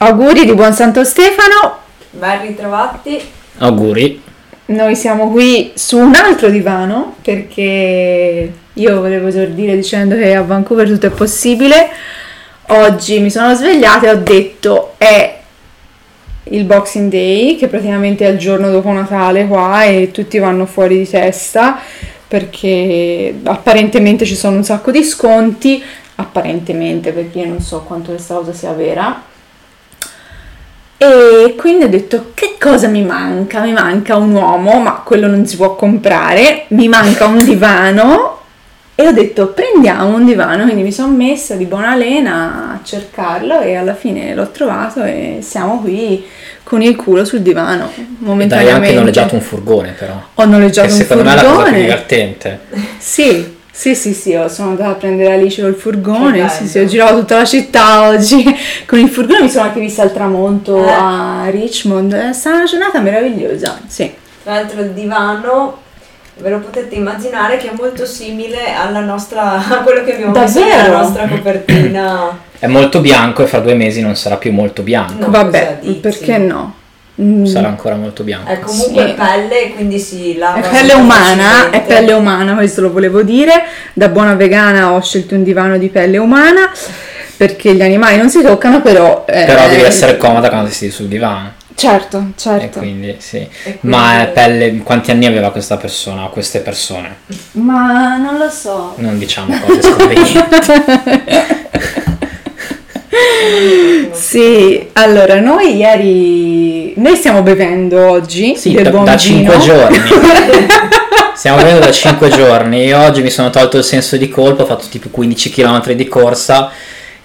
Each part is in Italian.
Auguri di buon Santo Stefano. Ben ritrovati. Auguri. Noi siamo qui su un altro divano perché io volevo esordire dicendo che a Vancouver tutto è possibile. Oggi mi sono svegliata e ho detto è il Boxing Day, che praticamente è il giorno dopo Natale qua e tutti vanno fuori di testa perché apparentemente ci sono un sacco di sconti, apparentemente perché io non so quanto questa cosa sia vera. E quindi ho detto che cosa mi manca? Mi manca un uomo, ma quello non si può comprare, mi manca un divano e ho detto prendiamo un divano, quindi mi sono messa di buona lena a cercarlo e alla fine l'ho trovato e siamo qui con il culo sul divano momentaneamente. Dai, hai anche noleggiato un furgone però. Ho noleggiato che un secondo furgone. me è la cosa più divertente. Sì, sì, sì, sì, io sono andata a prendere Alice col furgone, sì, sì, ho girato tutta la città oggi con il furgone, mi sono anche vista al tramonto Eh. a Richmond, è stata una giornata meravigliosa, sì. Tra l'altro il divano, ve lo potete immaginare che è molto simile alla nostra, a quello che abbiamo messo Davvero? nella nostra copertina. È molto bianco e fra due mesi non sarà più molto bianco. No, Vabbè, perché no? Mm. Sarà ancora molto bianco. È comunque Sì. pelle, quindi si lava. È pelle umana, è pelle umana, questo lo volevo dire. Da buona vegana ho scelto un divano di pelle umana perché gli animali non si toccano, però... eh, Però devi essere comoda quando siedi sul divano. Certo, E certo. quindi sì. E quindi- Ma è pelle. Quanti anni aveva questa persona o queste persone? Ma non lo so. Non diciamo cose sconvenienti. Sì, allora noi ieri... Noi stiamo bevendo oggi Sì, da, da vino. 5 giorni. Stiamo vedendo da 5 giorni. Io oggi mi sono tolto il senso di colpa, ho fatto tipo 15 km di corsa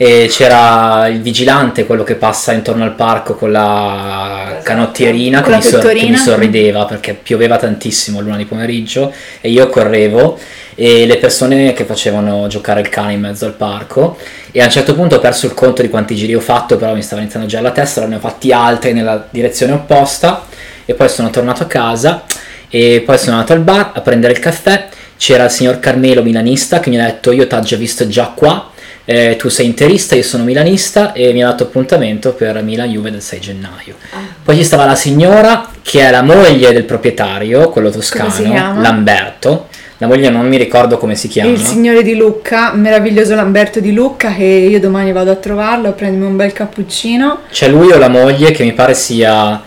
e c'era il vigilante, quello che passa intorno al parco con la canottierina Con che, la mi, sor- che mi sorrideva perché pioveva tantissimo l'una di pomeriggio e io correvo e le persone che facevano giocare il cane in mezzo al parco e a un certo punto ho perso il conto di quanti giri ho fatto però mi stava iniziando già la testa ne ho fatti altri nella direzione opposta e poi sono tornato a casa e poi sono andato al bar a prendere il caffè. C'era il signor Carmelo milanista che mi ha detto io ti ho già visto già qua eh, tu sei interista, io sono milanista e mi ha dato appuntamento per Milan Juve del 6 gennaio. Ah. Poi ci stava la signora che è la moglie del proprietario, quello toscano? Lamberto. La moglie non mi ricordo come si chiama. Il signore di Lucca, meraviglioso Lamberto di Lucca, che io domani vado a trovarlo, a prendermi un bel cappuccino. C'è lui o la moglie che mi pare sia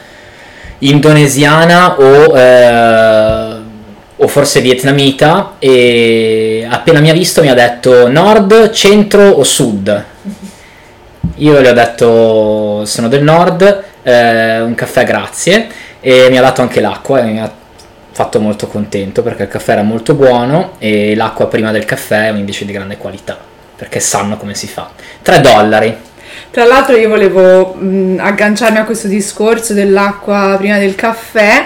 indonesiana o, eh, o forse vietnamita e appena mi ha visto mi ha detto nord, centro o sud. Io le ho detto sono del nord, eh, un caffè grazie e mi ha dato anche l'acqua e mi ha fatto molto contento perché il caffè era molto buono e l'acqua prima del caffè è un indice di grande qualità perché sanno come si fa. 3 dollari. Tra l'altro io volevo mh, agganciarmi a questo discorso dell'acqua prima del caffè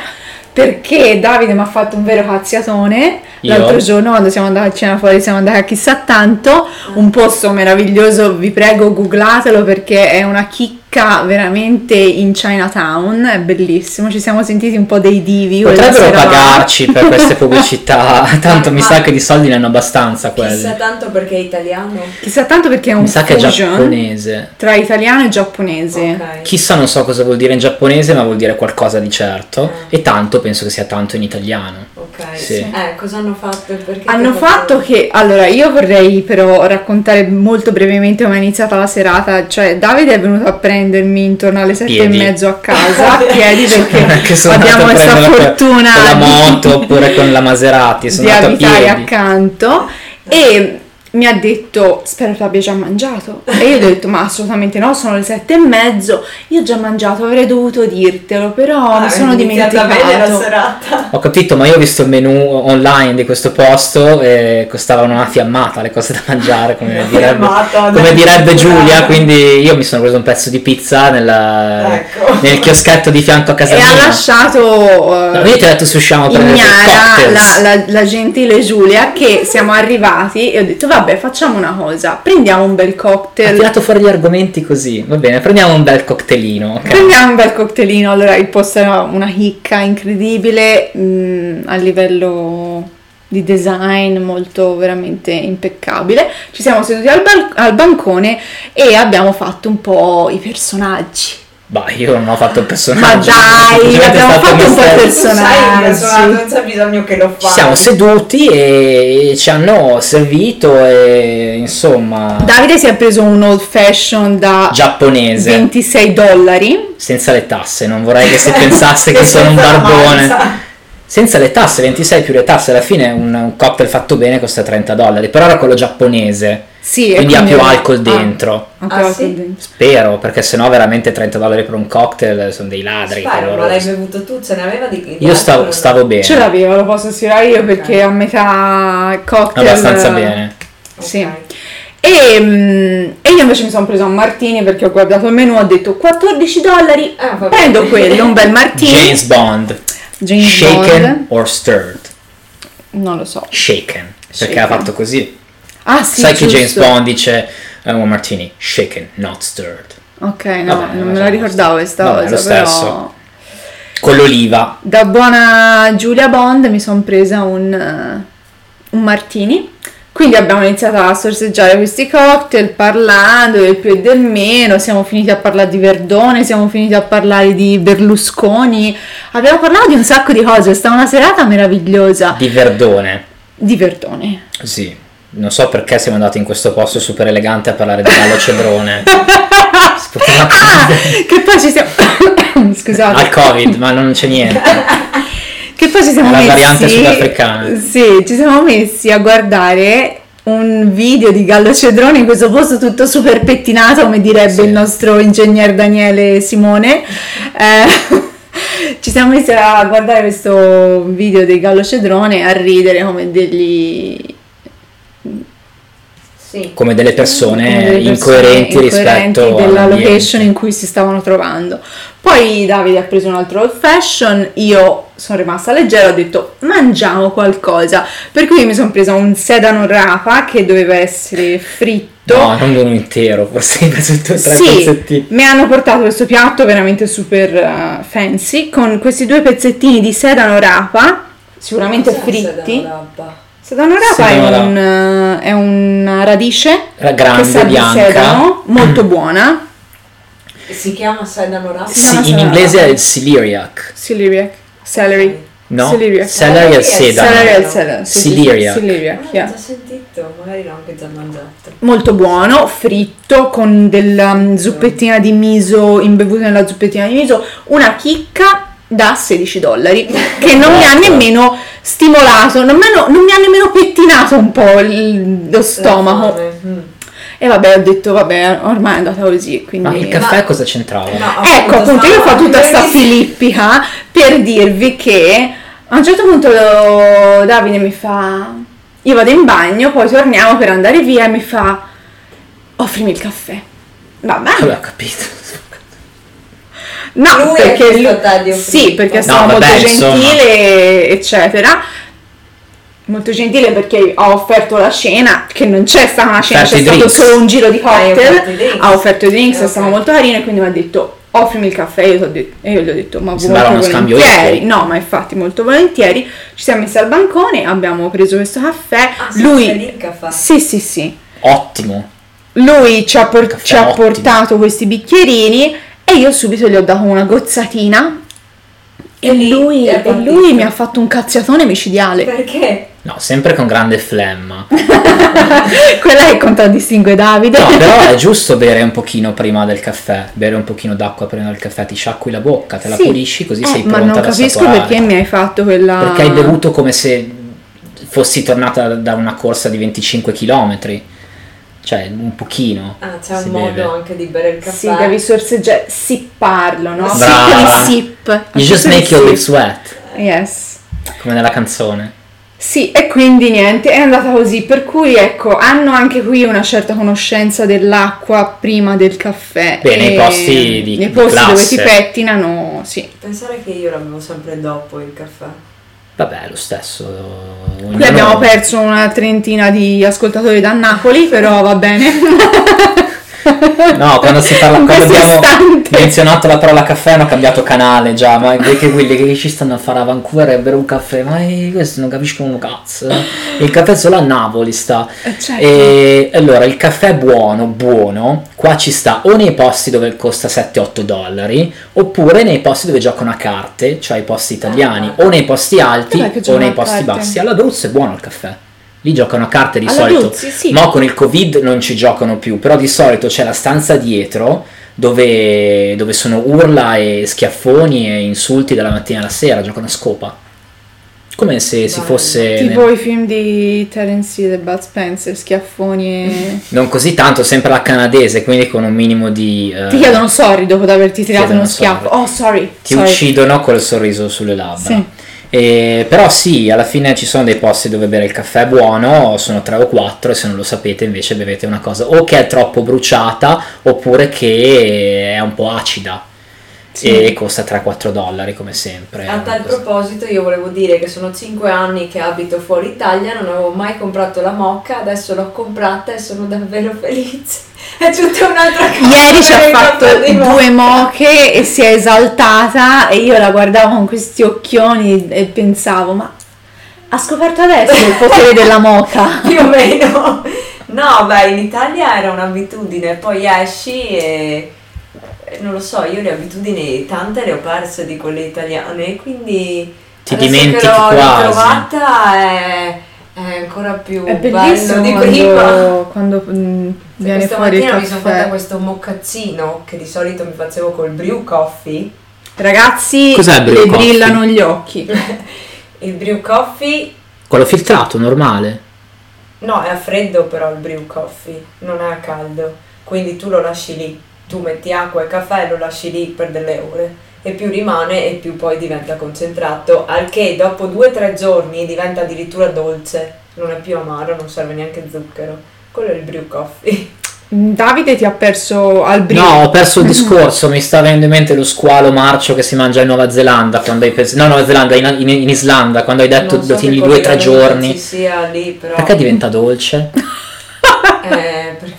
perché Davide mi ha fatto un vero cazziatone Io? l'altro giorno quando siamo andati a cena fuori siamo andati a chissà tanto un posto meraviglioso vi prego googlatelo perché è una chicca veramente in Chinatown è bellissimo ci siamo sentiti un po' dei divi Potrebbero pagarci per queste pubblicità, tanto mi sa che di soldi ne hanno abbastanza Chissà quelli. tanto perché è italiano. chissà tanto perché è un Mi sa che è giapponese. tra italiano e giapponese Ok. Chissà non so cosa vuol dire in giapponese, ma vuol dire qualcosa di certo. Ah. E tanto penso che sia tanto in italiano. Ok. Sì. Eh, cosa hanno fatto perché? Hanno ha fatto che, allora io vorrei però raccontare molto brevemente come è iniziata la serata, cioè Davide è venuto a prendermi intorno alle sette Piedi. e mezzo a casa, a piedi perché abbiamo questa fortuna con la di- moto oppure con la Maserati. Sono di abitare piedi. accanto e mi ha detto spero tu abbia già mangiato e io ho detto ma assolutamente no sono le sette e mezzo io ho già mangiato avrei dovuto dirtelo però Ah, mi sono dimenticato serata. Ho capito, ma io ho visto il menu online di questo posto e costavano una fiammata le cose da mangiare, come, direbbe, come direbbe Giulia, quindi io mi sono preso un pezzo di pizza nella- Ecco. nel chioschetto di fianco a casa e mia. ha lasciato eh, No, io ti ho detto se usciamo a prendere ignara la, la- la gentile Giulia che siamo arrivati e ho detto vabbè facciamo una cosa prendiamo un bel Ha cocktail tirato fuori gli argomenti così, va bene, prendiamo un bel cocktailino. ok? prendiamo un bel cocktailino allora il posto era una chicca incredibile mm, a livello di design molto veramente impeccabile. Ci siamo seduti al, bal- al bancone e abbiamo fatto un po' i personaggi. Bah, io non ho fatto il Ma personaggio. dai, semplicemente è abbiamo fatto un po' il sai personaggio, personaggi. non c'è bisogno che lo Ci fai. siamo seduti e ci hanno servito e insomma Davide si è preso un old fashion da giapponese 26 dollari. senza le tasse, non vorrei che si pensasse che sono un barbone. Senza le tasse, 26 più le tasse, alla fine un, un cocktail fatto bene costa 30 dollari, però era quello giapponese, Sì, e quindi ha più alcol ah, dentro. Ah, alcol sì? dentro. Spero, perché sennò veramente 30 dollari per un cocktail sono dei ladri. Spero, ma clamorosi. l'hai bevuto tu, ce ne aveva di di Io stavo, stavo bene, Ce l'avevo, lo posso assicurare io perché a metà cocktail... abbastanza bene. Sì. Ok. E, e io invece mi sono preso un martini perché ho guardato il menù, ho detto 14 dollari, Ah, prendo quello, un bel martini. James Bond, James shaken Bond. or stirred? Non lo so. Shaken, perché Shaken. ha fatto così. Ah sì, Sai che giusto. James Bond dice eh, un martini, shaken, not stirred. Ok, no, Vabbè, non me la ricordavo questa Vabbè, cosa, lo però... stesso. Con l'oliva, Da buona Giulia Bond mi sono presa un, eh, un martini. Quindi abbiamo iniziato a sorseggiare questi cocktail parlando del più e del meno, siamo finiti a parlare di Verdone, siamo finiti a parlare di Berlusconi, abbiamo parlato di un sacco di cose, è stata una serata meravigliosa di Verdone. di Verdone. Sì, non so perché siamo andati in questo posto super elegante a parlare di Gallo poteva Ah, che poi ci siamo... Scusate. al Covid, ma non c'è niente. Che poi ci siamo la messi. variante sudafricana. Sì, ci siamo messi a guardare un video di Gallo Cedrone in questo posto tutto super pettinato, come direbbe Sì. il nostro ingegner Daniele Simone. Eh, ci siamo messi a guardare questo video di Gallo Cedrone e a ridere come degli Sì. Come delle persone come delle persone incoerenti, incoerenti rispetto della all'ambiente. location in cui si stavano trovando. Poi Davide ha preso un altro old fashion, io sono rimasta leggera, ho detto mangiamo qualcosa, per cui mi sono presa un sedano rapa che doveva essere fritto. No, non uno intero, forse hai preso due o tre Sì, pezzettini. mi hanno portato questo piatto veramente super eh, fancy con questi due pezzettini di sedano rapa, sicuramente Cos'è fritti. sedano rapa? Sedano rapa è, Sedano un, eh, è una radice Era che grande, sa di bianca. sedano, molto buona. Si chiama sedano rapa? Si Sì, chiama in sedano inglese è rapa. il celeriac. Celeriac. Celery. No? Celery è sedano. Celery al no. sedano. sì, sì, sì, Celeriac. Celeriac, Ah, yeah. l'ho già sentito, magari l'ho anche già mangiato. Molto buono, fritto con della mm, zuppettina di miso imbevuta nella zuppettina di miso, una chicca da 16 dollari che non mi ha nemmeno stimolato, non mi, hanno- non mi ha nemmeno pettinato un po' il- lo stomaco. Mm. E vabbè, ho detto vabbè, ormai è andata così, quindi... Ma il caffè cosa c'entrava? No, Ecco, appunto, io ho tutta sta perché- filippica per dirvi che a un certo punto Davide mi fa, io vado in bagno, poi torniamo per andare via e mi fa, offrimi il caffè. Vabbè, Vabbè, ho capito. no, Lui ha perché di offrirmi sì, perché caffè. sono No, molto insomma. gentile, eccetera. Molto gentile perché ho offerto la cena, che non c'è stata una cena, Offerto c'è stato drinks. solo un giro di hai cocktail. offerto i drinks. Ha offerto i drinks, Eh, è stato ok. molto carino e quindi mi ha detto offrimi il caffè io, detto- e io gli ho detto ma molto volentieri? no ma infatti molto volentieri. Ci siamo messi al bancone abbiamo preso questo caffè. Ah, sì, lui caffè. sì sì sì. Ottimo. lui ci ha, por- ci ha portato questi bicchierini e io subito gli ho dato una gozzatina e, E lui, e lui mi ha fatto un cazziatone micidiale Perché? No, sempre con grande flemma. quella che contraddistingue Davide No, però è giusto bere un pochino prima del caffè, bere un pochino d'acqua prima del caffè, ti sciacqui la bocca, te la Sì. pulisci così Eh, sei ma pronta non ad capisco assaporare. perché mi hai fatto quella Perché hai bevuto come se fossi tornata da una corsa di 25 km. Cioè, un pochino. Ah, c'è si un modo beve. anche di bere il caffè. Sì, devi sorseggiare, sipparlo, no? Brava. Sip sip. You just make your lips wet, Yes. come nella canzone. Sì, e quindi niente, è andata così, per cui ecco, hanno anche qui una certa conoscenza dell'acqua prima del caffè. Beh, nei posti di- nei di posti dove classe. si pettinano, sì. Pensare che io l'avevo sempre dopo il caffè. Vabbè, lo stesso. Qui ognuno- abbiamo perso una trentina di ascoltatori da Napoli, però va bene. No, quando si parla, quando abbiamo istante. menzionato la parola caffè hanno cambiato canale già, ma perché quelli che ci stanno a fare a Vancouver e bere un caffè, ma questo non capiscono un cazzo. Il caffè solo a Napoli sta. Eh, certo. E allora il caffè buono, buono, qua ci sta o nei posti dove costa 7-8 dollari, oppure nei posti dove giocano a carte, cioè i posti italiani, o nei posti alti che o nei posti bassi. All'Abruzzo è buono il caffè. Lì giocano a carte di All'Abruzzo, solito. sì. Ma con il Covid non ci giocano più, però di solito c'è la stanza dietro dove, dove sono urla e schiaffoni e insulti dalla mattina alla sera, giocano a scopa. Come se si fosse... Tipo i film di Terence Hill e Bud Spencer, schiaffoni e... Non così tanto, sempre la canadese, quindi con un minimo di... eh, Ti chiedono sorry dopo di averti tirato uno schiaffo. sorry. Oh, sorry. ti sorry. uccidono col sorriso sulle labbra. Sì. E- però sì, alla fine ci sono dei posti dove bere il caffè è buono, sono tre o quattro e se non lo sapete invece bevete una cosa o che è troppo bruciata oppure che è un po' acida Sì. e costa 3-4 dollari come sempre. A tal Così. proposito io volevo dire che sono 5 anni che abito fuori Italia, non avevo mai comprato la mocca, adesso l'ho comprata e sono davvero felice. È tutta un'altra cosa. Ieri ci ha fatto due mocca. moche e si è esaltata e io la guardavo con questi occhioni e pensavo, ma ha scoperto adesso il potere della moca. più o meno. No, beh, in Italia era un'abitudine, poi esci e non lo so, io le abitudini tante le ho perse di quelle italiane, quindi Ti dimentichi che l'ho quasi. ritrovata è, è ancora più È bello di prima. quando, quando mm, viene Questa fuori il mattina mi sono fatta caffè. questo moccazzino che di solito mi facevo col brew coffee. Ragazzi, Cos'è brew le coffee? brillano gli occhi. Il brew coffee, Quello filtrato, normale. no, è a freddo però il brew coffee, non è a caldo. Quindi tu lo lasci lì, tu metti acqua e caffè e lo lasci lì per delle ore. E più rimane e più poi diventa concentrato, al che dopo due o tre giorni diventa addirittura dolce, non è più amaro, non serve neanche zucchero. Quello è il brew coffee. Mm, Davide ti ha perso al brillo. No, ho perso il discorso, mi sta venendo in mente lo squalo marcio che si mangia in Nuova Zelanda quando hai pensato... No, Nuova Zelanda, in, in- in Islanda, quando hai detto so lo tieni due o tre giorni. Ci sia lì, però. Perché diventa dolce? Eh,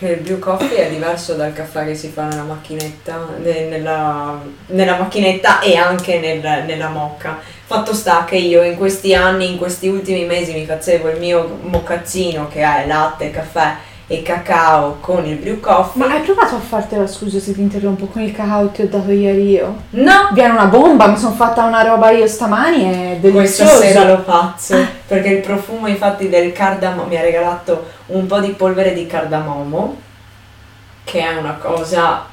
perché il brew coffee è diverso dal caffè che si fa nella macchinetta, ne- nella, nella macchinetta e anche nel- nella mocca. Fatto sta che io in questi anni, in questi ultimi mesi mi facevo il mio moccazzino che è latte, caffè e cacao con il brew coffee. Ma hai provato a fartela, scusa se ti interrompo, con il cacao che ti ho dato ieri io? No! Viene una bomba, mi sono fatta una roba io stamani, è Questa delizioso. sera lo faccio perché il profumo infatti del cardamomo mi ha regalato un po' di polvere di cardamomo che è una cosa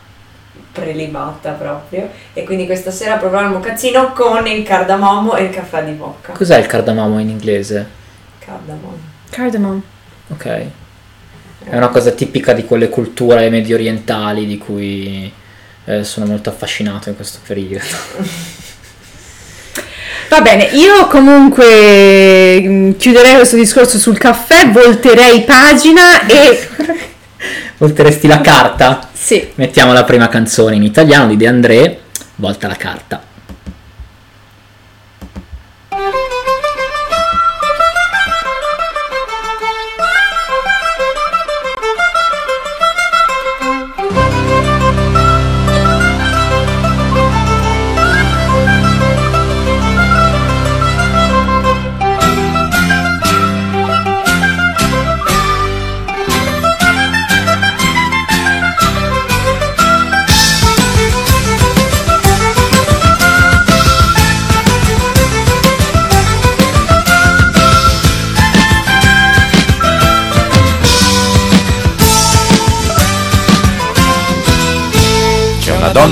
prelibata proprio e quindi questa sera proverò il mocazzino con il cardamomo e il caffè di bocca Cos'è il cardamomo in inglese? cardamomo Cardamom. Ok. È una cosa tipica di quelle culture medio orientali di cui eh, sono molto affascinato in questo periodo. Va bene, io comunque mm, chiuderei questo discorso sul caffè, volterei pagina e... Volteresti la carta? Sì, Mettiamo la prima canzone in italiano di De André, Volta la carta.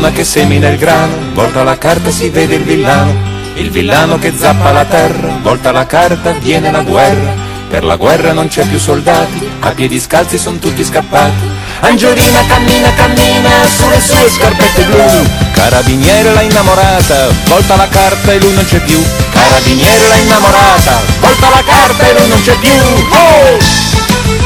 Donna che semina il grano, volta la carta si vede il villano. Il villano che zappa la terra, volta la carta, viene la guerra. Per la guerra non c'è più soldati, a piedi scalzi sono tutti scappati. Angiolina cammina, cammina sulle sue scarpette blu. Carabiniere l'ha innamorata, volta la carta e lui non c'è più. Carabiniere l'ha innamorata, volta la carta e lui non c'è più. Oh!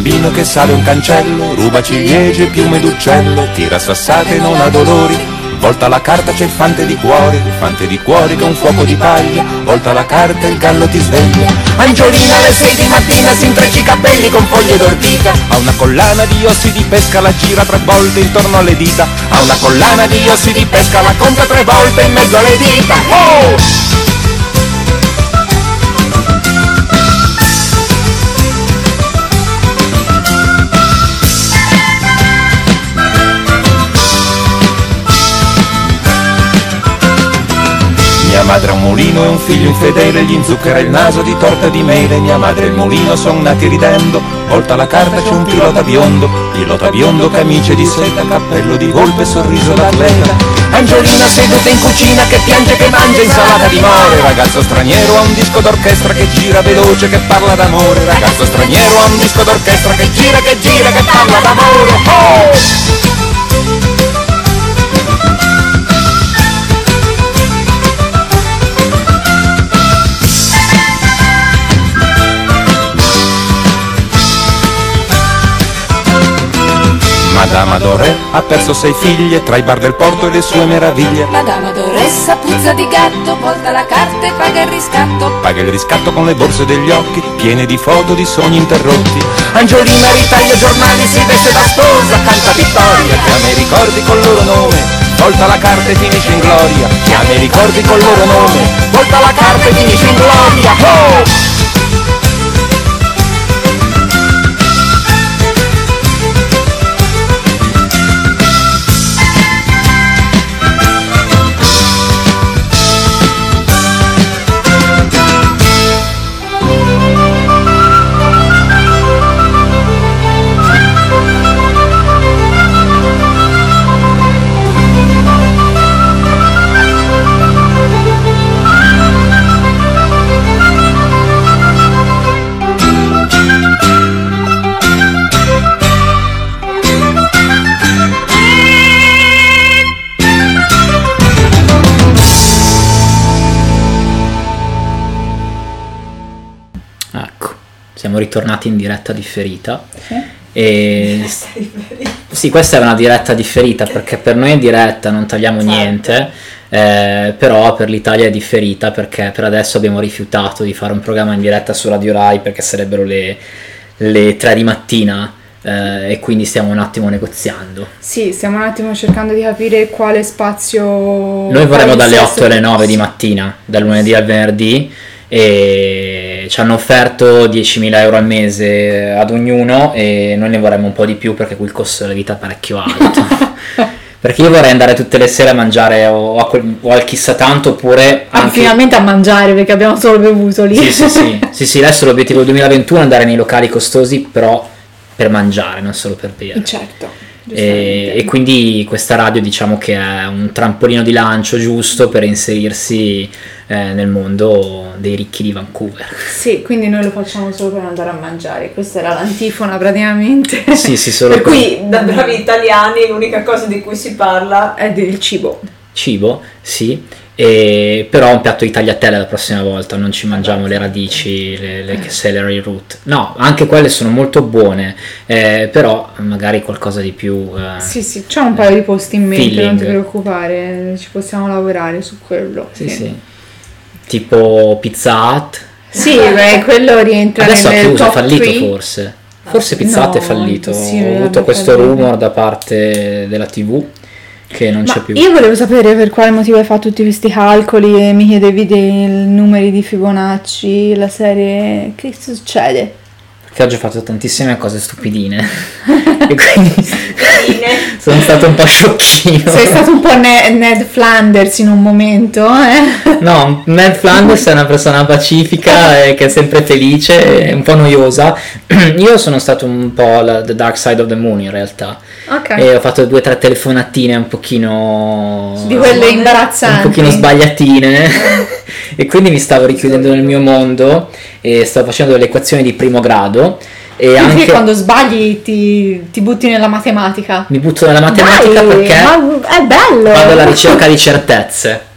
Bambino che sale un cancello, ruba ciliegie, piume d'uccello, tira sassate e non ha dolori. Volta la carta c'è il fante di cuori, il fante di cuori che è un fuoco di paglia, volta la carta il gallo ti sveglia. Angiolina alle sei di mattina si intreccia i capelli con foglie d'ortica, ha una collana di ossi di pesca, la gira tre volte intorno alle dita, ha una collana di ossi di pesca, la conta tre volte in mezzo alle dita. Oh! Madre ha un mulino e un figlio infedele, gli inzucchera il naso di torta di mele. Mia madre e il mulino son nati ridendo, volta la carta c'è un pilota biondo, pilota biondo, camice di seta, cappello di golpe, sorriso d'atleta. Angiolina seduta in cucina che piange che mangia insalata di more, ragazzo straniero ha un disco d'orchestra che gira veloce che parla d'amore, ragazzo straniero ha un disco d'orchestra che gira che gira che parla d'amore. Oh! Madame Adore ha perso sei figlie tra i bar del porto e le sue meraviglie. La dama doressa puzza di gatto, volta la carta e paga il riscatto. Paga il riscatto con le borse degli occhi, piene di foto di sogni interrotti. Angiolina ritaglia giornali, si veste da sposa, canta vittoria, chiama i ricordi col loro nome. Volta la carta e finisce in gloria, chiama i ricordi col loro nome. Volta la carta e finisce in gloria. Oh! Ritornati in diretta differita. E sì, questa è una diretta differita perché per noi è diretta, non tagliamo niente, eh, però per l'Italia è differita perché per adesso abbiamo rifiutato di fare un programma in diretta su Radio Rai perché sarebbero le, le 3 di mattina eh, e quindi stiamo un attimo negoziando. Sì, stiamo un attimo cercando di capire quale spazio... Noi vorremmo dalle sesso- 8 alle 9 di mattina, dal lunedì al venerdì, e ci hanno offerto 10.000 euro al mese ad ognuno e noi ne vorremmo un po' di più perché qui il costo della vita è parecchio alto. perché io vorrei andare tutte le sere a mangiare o a, quel- o al chissà tanto oppure Ah, anche... finalmente a mangiare perché abbiamo solo bevuto lì. Sì, sì, sì, sì, sì, adesso l'obiettivo del 2021 è andare nei locali costosi però per mangiare, non solo per bere. certo. E, e quindi questa radio diciamo che è un trampolino di lancio giusto per inserirsi eh, nel mondo dei ricchi di Vancouver. Sì, quindi noi lo facciamo solo per andare a mangiare. Questa era l'antifona praticamente. Sì, sì, solo per cui Da bravi italiani l'unica cosa di cui si parla è del cibo. Cibo, sì, e, però un piatto di tagliatelle la prossima volta, non ci mangiamo le radici, le, le celery root. No, anche quelle sono molto buone, eh, però magari qualcosa di più... eh, Sì, sì, c'è un paio di posti in mente, non Feeling. ti preoccupare, ci possiamo lavorare su quello. sì, sì. Tipo Pizza Hut. Sì, beh, quello rientra Adesso ha nel chiuso, è fallito three. forse. Forse Pizza Hut No, è fallito. sì, Ho avuto questo fallire. rumor da parte della TV che non Ma c'è più. io volevo sapere per quale motivo hai fatto tutti questi calcoli e mi chiedevi dei numeri di Fibonacci, la serie... Che succede? Perché oggi ho fatto tantissime cose stupidine. e quindi Stupidine. sono stato un po' sciocchino. Sei stato un po' Ne- Ned Flanders in un momento, eh? No, Ned Flanders è una persona pacifica e che è sempre felice, e un po' noiosa. Io sono stato un po' la the dark side of the moon in realtà. Ok. E ho fatto due o tre telefonatine un pochino... Di quelle imbarazzanti. un pochino sbagliatine e quindi mi stavo richiudendo nel mio mondo e stavo facendo delle equazioni di primo grado e anche quando sbagli ti, ti butti nella matematica? mi butto nella matematica Dai, perché ma è bello! vado alla ricerca di certezze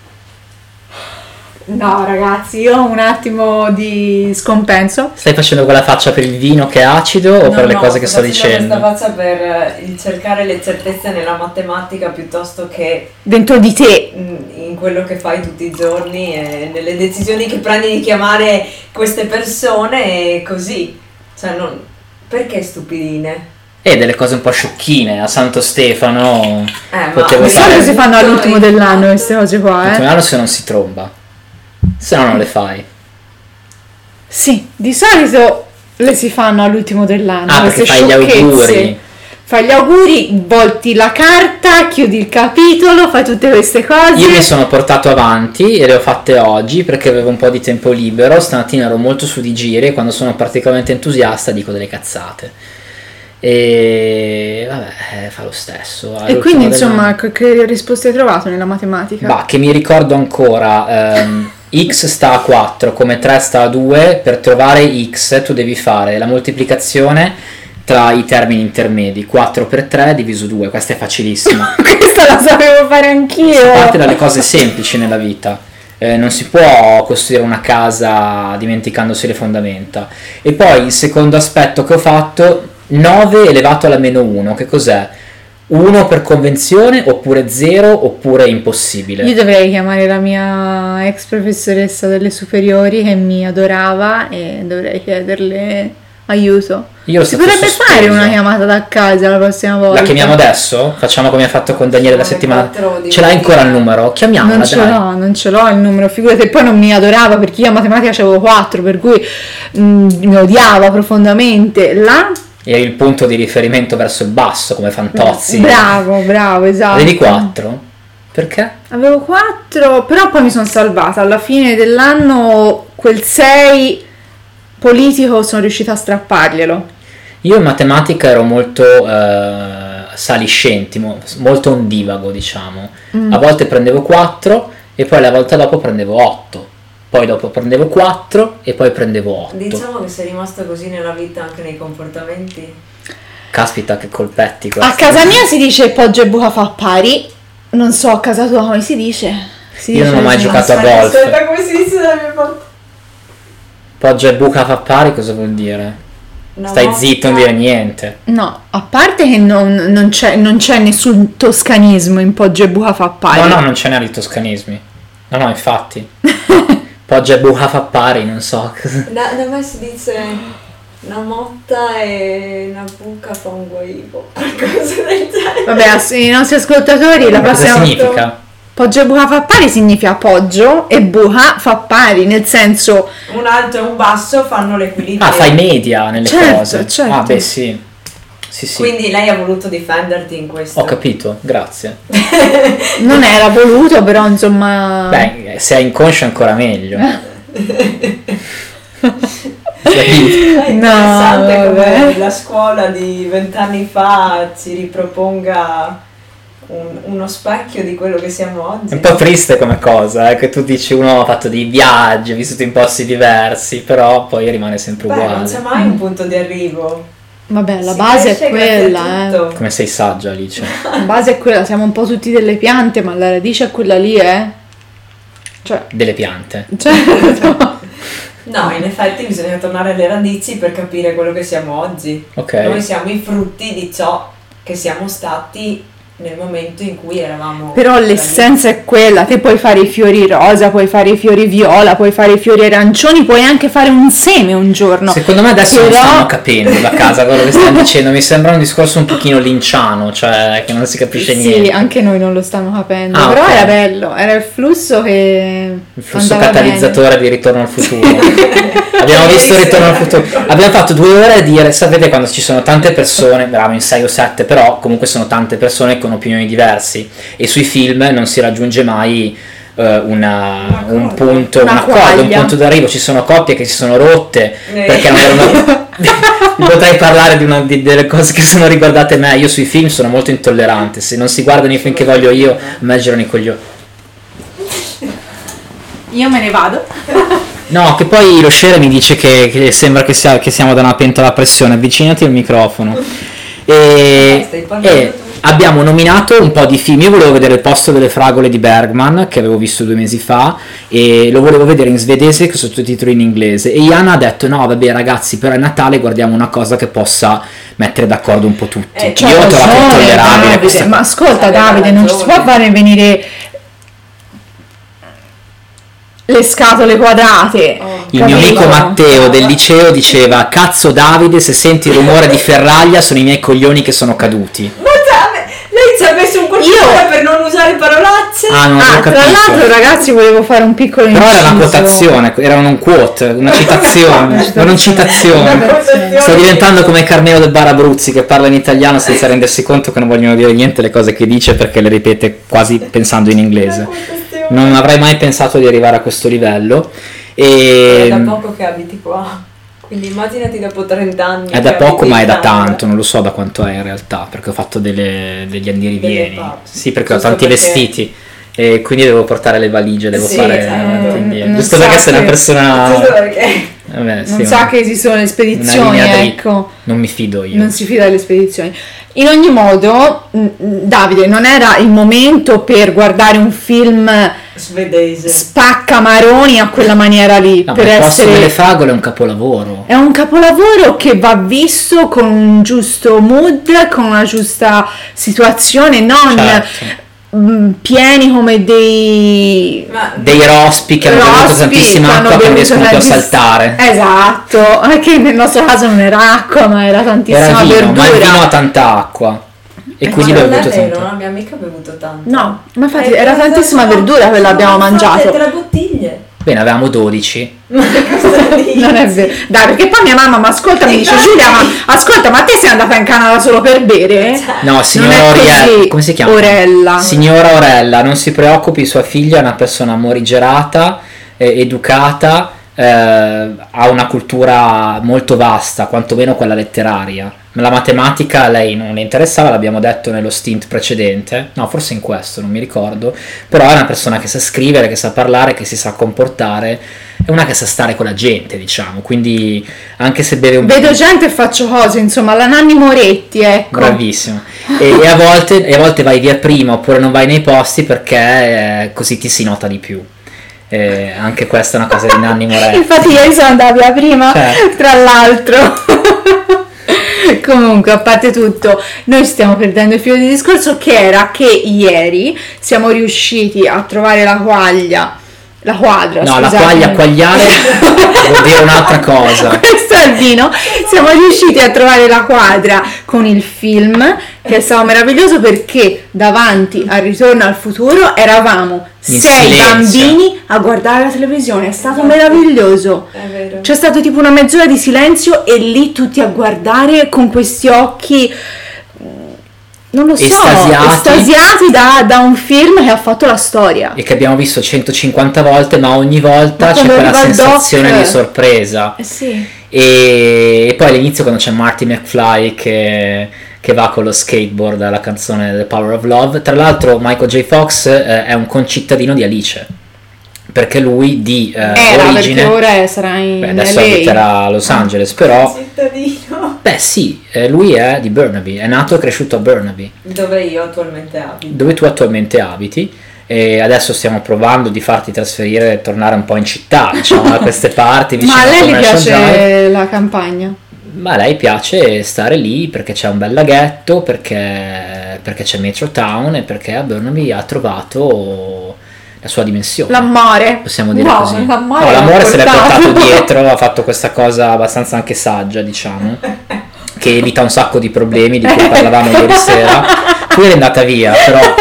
No, ragazzi, io ho un attimo di scompenso. Stai facendo quella faccia per il vino che è acido o No, per le no, cose che sto facendo dicendo? questa faccia per eh, il cercare le certezze nella matematica piuttosto che Dentro di te. mm, in quello che fai tutti i giorni e nelle decisioni che prendi di chiamare queste persone e così. Cioè, non... perché stupidine? E delle cose un po' sciocchine, a Santo Stefano. Eh, ma Potevo Di fare- solito si fanno all'ultimo dell'anno queste cose qua, L'ultimo eh? anno se non si tromba. Se no non le fai. Sì, di solito le si fanno all'ultimo dell'anno. Ah, perché fai gli auguri. Fai gli auguri, volti la carta, chiudi il capitolo, fai tutte queste cose. Io mi sono portato avanti e le ho fatte oggi perché avevo un po' di tempo libero. Stamattina ero molto su di giri e quando sono particolarmente entusiasta dico delle cazzate. E vabbè, eh, fa lo stesso. E quindi, insomma, che- che risposte hai trovato nella matematica? Bah, che mi ricordo ancora, ehm, x sta a 4, come 3 sta a 2, per trovare x tu devi fare la moltiplicazione tra i termini intermedi, 4 per 3 diviso 2, questa è facilissima. Questa la sapevo fare anch'io. Si parte dalle cose semplici nella vita. Eh, non si può costruire una casa dimenticandosi le fondamenta. E poi il secondo aspetto che ho fatto, 9 elevato alla meno 1, che cos'è? 1 per convenzione oppure 0 oppure impossibile? Io dovrei chiamare la mia ex professoressa delle superiori che mi adorava e dovrei chiederle aiuto. Io Si potrebbe sospeso. fare una chiamata da casa la prossima volta. La chiamiamo adesso? Facciamo come ha fatto con Daniele la settimana. Ce l'hai ancora il numero? Chiamiamola, Non ce dai. l'ho, non ce l'ho il numero, figurati, e poi non mi adorava perché io a matematica avevo 4, per cui mm, mi odiava profondamente. Là, Eri il punto di riferimento verso il basso, come Fantozzi. bravo, bravo, esatto. Avevi 4? Perché? Avevo 4, però poi mi sono salvata. Alla fine dell'anno quel 6 politico sono riuscita a strapparglielo. Io in matematica ero molto eh, saliscenti, mo- molto ondivago, diciamo. Mm. A volte prendevo 4 e poi la volta dopo prendevo 8. Poi dopo prendevo 4 e poi prendevo 8. Diciamo che sei rimasto così nella vita anche nei comportamenti. Caspita che colpetti questi. A casa mia si dice poggio e buca fa pari. Non so a casa tua come si dice. Si Io non dice ho mai giocato a golf. aspetta, come si dice la mia parte? Poggio e buca fa pari cosa vuol dire? Una Stai volta- zitto, non dire niente. No, a parte che non, non c'è, non c'è nessun toscanismo in poggio e buca fa pari. No, no, non ce n'è di toscanismi. No, no, infatti. Poggio e buca fa pari, non so. Da, da me si dice una motta e una buca fa un guaibo. Qualcosa del genere. Vabbè, ass- i nostri ascoltatori la Cosa prossima significa? Poggio e buca fa pari significa poggio e buca fa pari, nel senso Un alto e un basso fanno l'equilibrio. Ah, fai media nelle Certo, cose. certo. Ah, beh, sì. Sì, sì. Quindi lei ha voluto difenderti in questo. Ho capito, grazie. non era voluto, però insomma Beh, se è inconscio ancora meglio. Capito? È interessante No, come la scuola di vent'anni fa ci riproponga un- uno specchio di quello che siamo È oggi. un po' triste come cosa, eh, che tu dici uno ha fatto dei viaggi, ha vissuto in posti diversi, però poi rimane sempre Beh, non c'è uguale. mai un punto di arrivo. Vabbè, la Si base è quella, eh. Come sei saggia, Alice. La base è quella, siamo un po' tutti delle piante, ma la radice è quella lì, eh. Cioè, Delle piante. certo. No, in effetti bisogna tornare alle radici per capire quello che siamo oggi. Ok. Noi siamo i frutti di ciò che siamo stati nel momento in cui eravamo. Però l'essenza è quella, te puoi fare i fiori rosa, puoi fare i fiori viola, puoi fare i fiori arancioni, puoi anche fare un seme un giorno. Secondo me adesso non Però- stanno capendo da casa quello che stanno dicendo, mi sembra un discorso un pochino linciano, cioè che non si capisce Sì, niente. anche noi non lo stanno capendo, Ah, però ok. era bello, era il flusso che Il flusso catalizzatore di Ritorno al futuro. Abbiamo visto Ritorno al futuro. Abbiamo fatto due ore a dire, sapete quando ci sono tante persone, bravo in 6 o 7, però comunque sono tante persone con opinioni diverse e sui film non si raggiunge mai eh, una- un punto, Una un accordo, un quaglia. punto d'arrivo. Ci sono coppie che si sono rotte Eh. perché non erano... Potrei parlare di, una- di- delle cose che sono riguardate me. Io sui film sono molto intollerante. Se non si guardano i film che voglio io, me girano i coglioni. Io me ne vado. No, che poi lo share mi dice che, che sembra che, sia- che siamo da una pentola a pressione, avvicinati al microfono. E, parlando e- tu. Abbiamo nominato un po' di film. Io volevo vedere il posto delle fragole di Bergman, che avevo visto due mesi fa, e lo volevo vedere in svedese con sottotitoli in inglese. E Iana ha detto: No, vabbè, ragazzi, però è Natale guardiamo una cosa che possa mettere d'accordo un po' tutti. Eh, Io ho trovato intollerabile Davide, questa ma ascolta Davide, non ci si può fare venire le scatole quadrate. Oh. Il mio amico Matteo del liceo diceva: Cazzo, Davide, se senti il rumore di ferraglia, sono i miei coglioni che sono caduti. Ma te- lei ci ha messo un Io- per non usare parolacce? Ah, non Ah, tra capito. l'altro ragazzi volevo fare un piccolo Però era una quotazione, era un quote, una citazione, non un citazione. Una Sto diventando come Carmelo del Bar Abruzzi che parla in italiano senza rendersi conto che non vogliono dire niente le cose che dice perché le ripete quasi pensando in inglese. Non avrei mai pensato di arrivare a questo livello. È da E poco che abiti qua. Quindi immaginati dopo 30 anni. è da poco, ma è da tanto, non lo so da quanto è in realtà, perché ho fatto delle- degli anni rivieni. pause. Sì, perché ho Giusto tanti perché- vestiti. E quindi devo portare le valigie, devo Sì, fare esatto. e. Non Giusto sa perché sei una persona. Giusto perché. Vabbè, Non sì, sa ma- che esistono le spedizioni, ecco. Non mi fido io. Non si fida delle spedizioni. In ogni modo, mh, Davide, non era il momento per guardare un film Svedese. spaccamaroni a quella maniera lì, No, per essere... delle fragole è un capolavoro. È un capolavoro che va visto con un giusto mood, con una giusta situazione, non Certo. mh, pieni come dei Ma Dei rospi che hanno bevuto tantissima acqua che riescono più a saltare. Esatto, anche nel nostro caso non era acqua, ma era tantissima Era vino, verdura. ma il vino ha tanta acqua. E Eh, quindi l'ho non bevuto vero, tanto. la mia amica ha bevuto tanto. No, ma infatti Eh, era tantissima verdura quella abbiamo mangiato. tre bottiglie. Bene, avevamo 12. Ma cosa dici? Non è vero. Dai, perché poi mia mamma mi ascolta e mi dice Giulia, ma ascolta, ma te sei andata in Canada solo per bere? No, Non signora è Oriella. così, Come si chiama? Orella. Signora Orella, non si preoccupi, sua figlia è una persona morigerata, eh, educata, eh, ha una cultura molto vasta, quantomeno quella letteraria. La matematica a lei non le interessava, l'abbiamo detto nello stint precedente, no, forse in questo, non mi ricordo, però è una persona che sa scrivere, che sa parlare, che si sa comportare, è una che sa stare con la gente, diciamo, quindi anche se beve un Vedo gente e faccio cose, insomma, la Nanni Moretti, ecco. Bravissimo. E, e a volte, e a volte vai via prima oppure non vai nei posti perché eh, così ti si nota di più. Eh, anche questa è una cosa di Nanni Moretti. Infatti ieri sono andata via prima, Certo. tra l'altro. Comunque, a parte tutto, noi stiamo perdendo il filo di discorso che era che ieri siamo riusciti a trovare la quaglia, la quadra, No, la scusate. quaglia quagliare vuol dire un'altra cosa. Questo è il vino. Siamo riusciti a trovare la quadra con il film che è stato meraviglioso perché davanti al ritorno al futuro eravamo In sei silenzio. bambini a guardare la televisione. È stato meraviglioso. È vero. C'è stato tipo una mezz'ora di silenzio e lì tutti a guardare con questi occhi. Non lo so, Estasiati. estasiati da, da un film che ha fatto la storia. E che abbiamo visto 150 volte, ma ogni volta Ma c'è quella sensazione doc- di sorpresa. Eh sì. E, e poi all'inizio quando c'è Marty McFly che, che va con lo skateboard alla canzone The Power of Love, tra l'altro Michael J. Fox eh, è un concittadino di Alice, perché lui di eh, Era origine... perché ora sarà in Beh, adesso LA. abiterà a Los Angeles, però... Cittadino. Beh sì, eh, lui è di Burnaby, è nato e cresciuto a Burnaby, Dove io attualmente abito. dove tu attualmente abiti. E adesso stiamo provando di farti trasferire e tornare un po' in città, diciamo, da queste parti. Ma a lei le Commercial Drive. piace la campagna? Ma a lei piace stare lì perché c'è un bel laghetto, perché, perché c'è Metro Town e perché a Burnaby ha trovato la sua dimensione. L'amore. Possiamo dire Wow, così. L'amore, No, l'amore se l'è portato dietro, ha fatto questa cosa abbastanza anche saggia, diciamo, che evita un sacco di problemi di cui parlavamo ieri sera. Tu eri andata via, però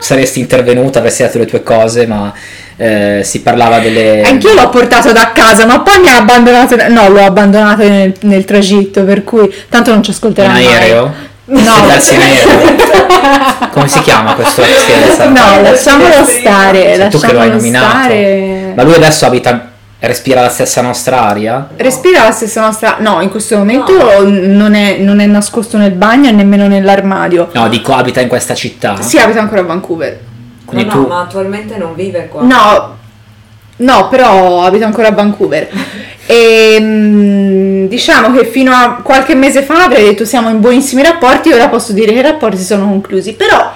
saresti intervenuta, avresti dato le tue cose, ma eh, si parlava delle... Anch'io l'ho portato da casa, ma poi mi ha abbandonato. No, l'ho abbandonato nel, nel tragitto, per cui tanto non ci ascolterà in mai. aereo? No. Persi in aereo? Come si chiama questo scherzo? No, lasciamolo stare. Sei tu che lo hai nominato. stare. Ma lui adesso abita, respira la stessa nostra aria? Respira la stessa nostra. No, in questo momento non, è, non è nascosto nel bagno e nemmeno nell'armadio. No, dico abita in questa città. Si abita ancora a Vancouver. Quindi no, tu... no, ma attualmente non vive qua. No, No, però abito ancora a Vancouver. E mm, diciamo che fino a qualche mese fa avrei detto siamo in buonissimi rapporti, ora posso dire che i rapporti si sono conclusi, però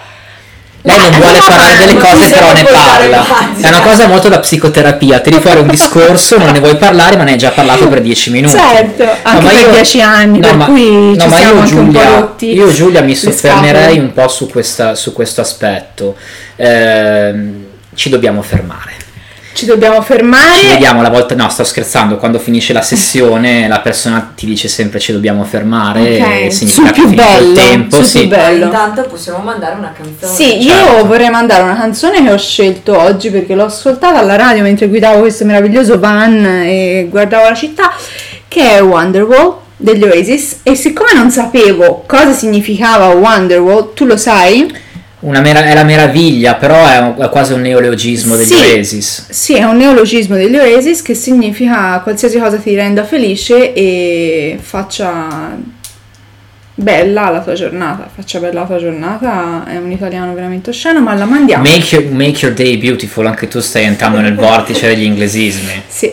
Lei non vuole no, parlare delle cose, ti però ne parla. È una cosa molto da psicoterapia. Tiri fuori un discorso, non ne vuoi parlare, ma ne hai già parlato per dieci minuti. Certo, anche ma per io- dieci anni, per ma- cui no, ci ma siamo io Giulia, Io Giulia mi soffermerei un po' su, questa- su questo aspetto. Ehm, ci dobbiamo fermare. Ci dobbiamo fermare. Ci vediamo la volta. No, sto scherzando. Quando finisce la sessione, la persona ti dice sempre ci dobbiamo fermare. Ok, e significa sul più finito il bello, tempo. sul sì. più bello. Intanto possiamo mandare una canzone. Sì, certo. io vorrei mandare una canzone che ho scelto oggi perché l'ho ascoltata alla radio mentre guidavo questo meraviglioso van e guardavo la città, che è Wonderwall degli Oasis e siccome non sapevo cosa significava Wonderwall, tu lo sai? Una mera- è la meraviglia, però è, un- è quasi un neologismo degli Sì. Oasis. Sì, è un neologismo degli Oasis che significa qualsiasi cosa ti renda felice e faccia bella la tua giornata. Faccia bella la tua giornata è un italiano veramente osceno, ma la mandiamo. Make your, make your day beautiful, anche tu stai entrando nel vortice degli inglesismi. Sì.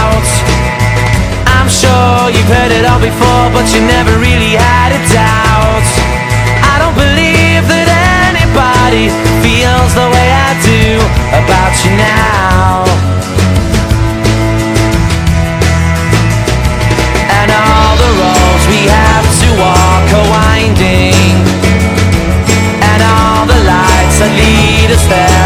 Sure you've heard it all before, but you never really had a doubt. I don't believe that anybody feels the way I do about you now. And all the roads we have to walk are winding. And all the lights that lead us there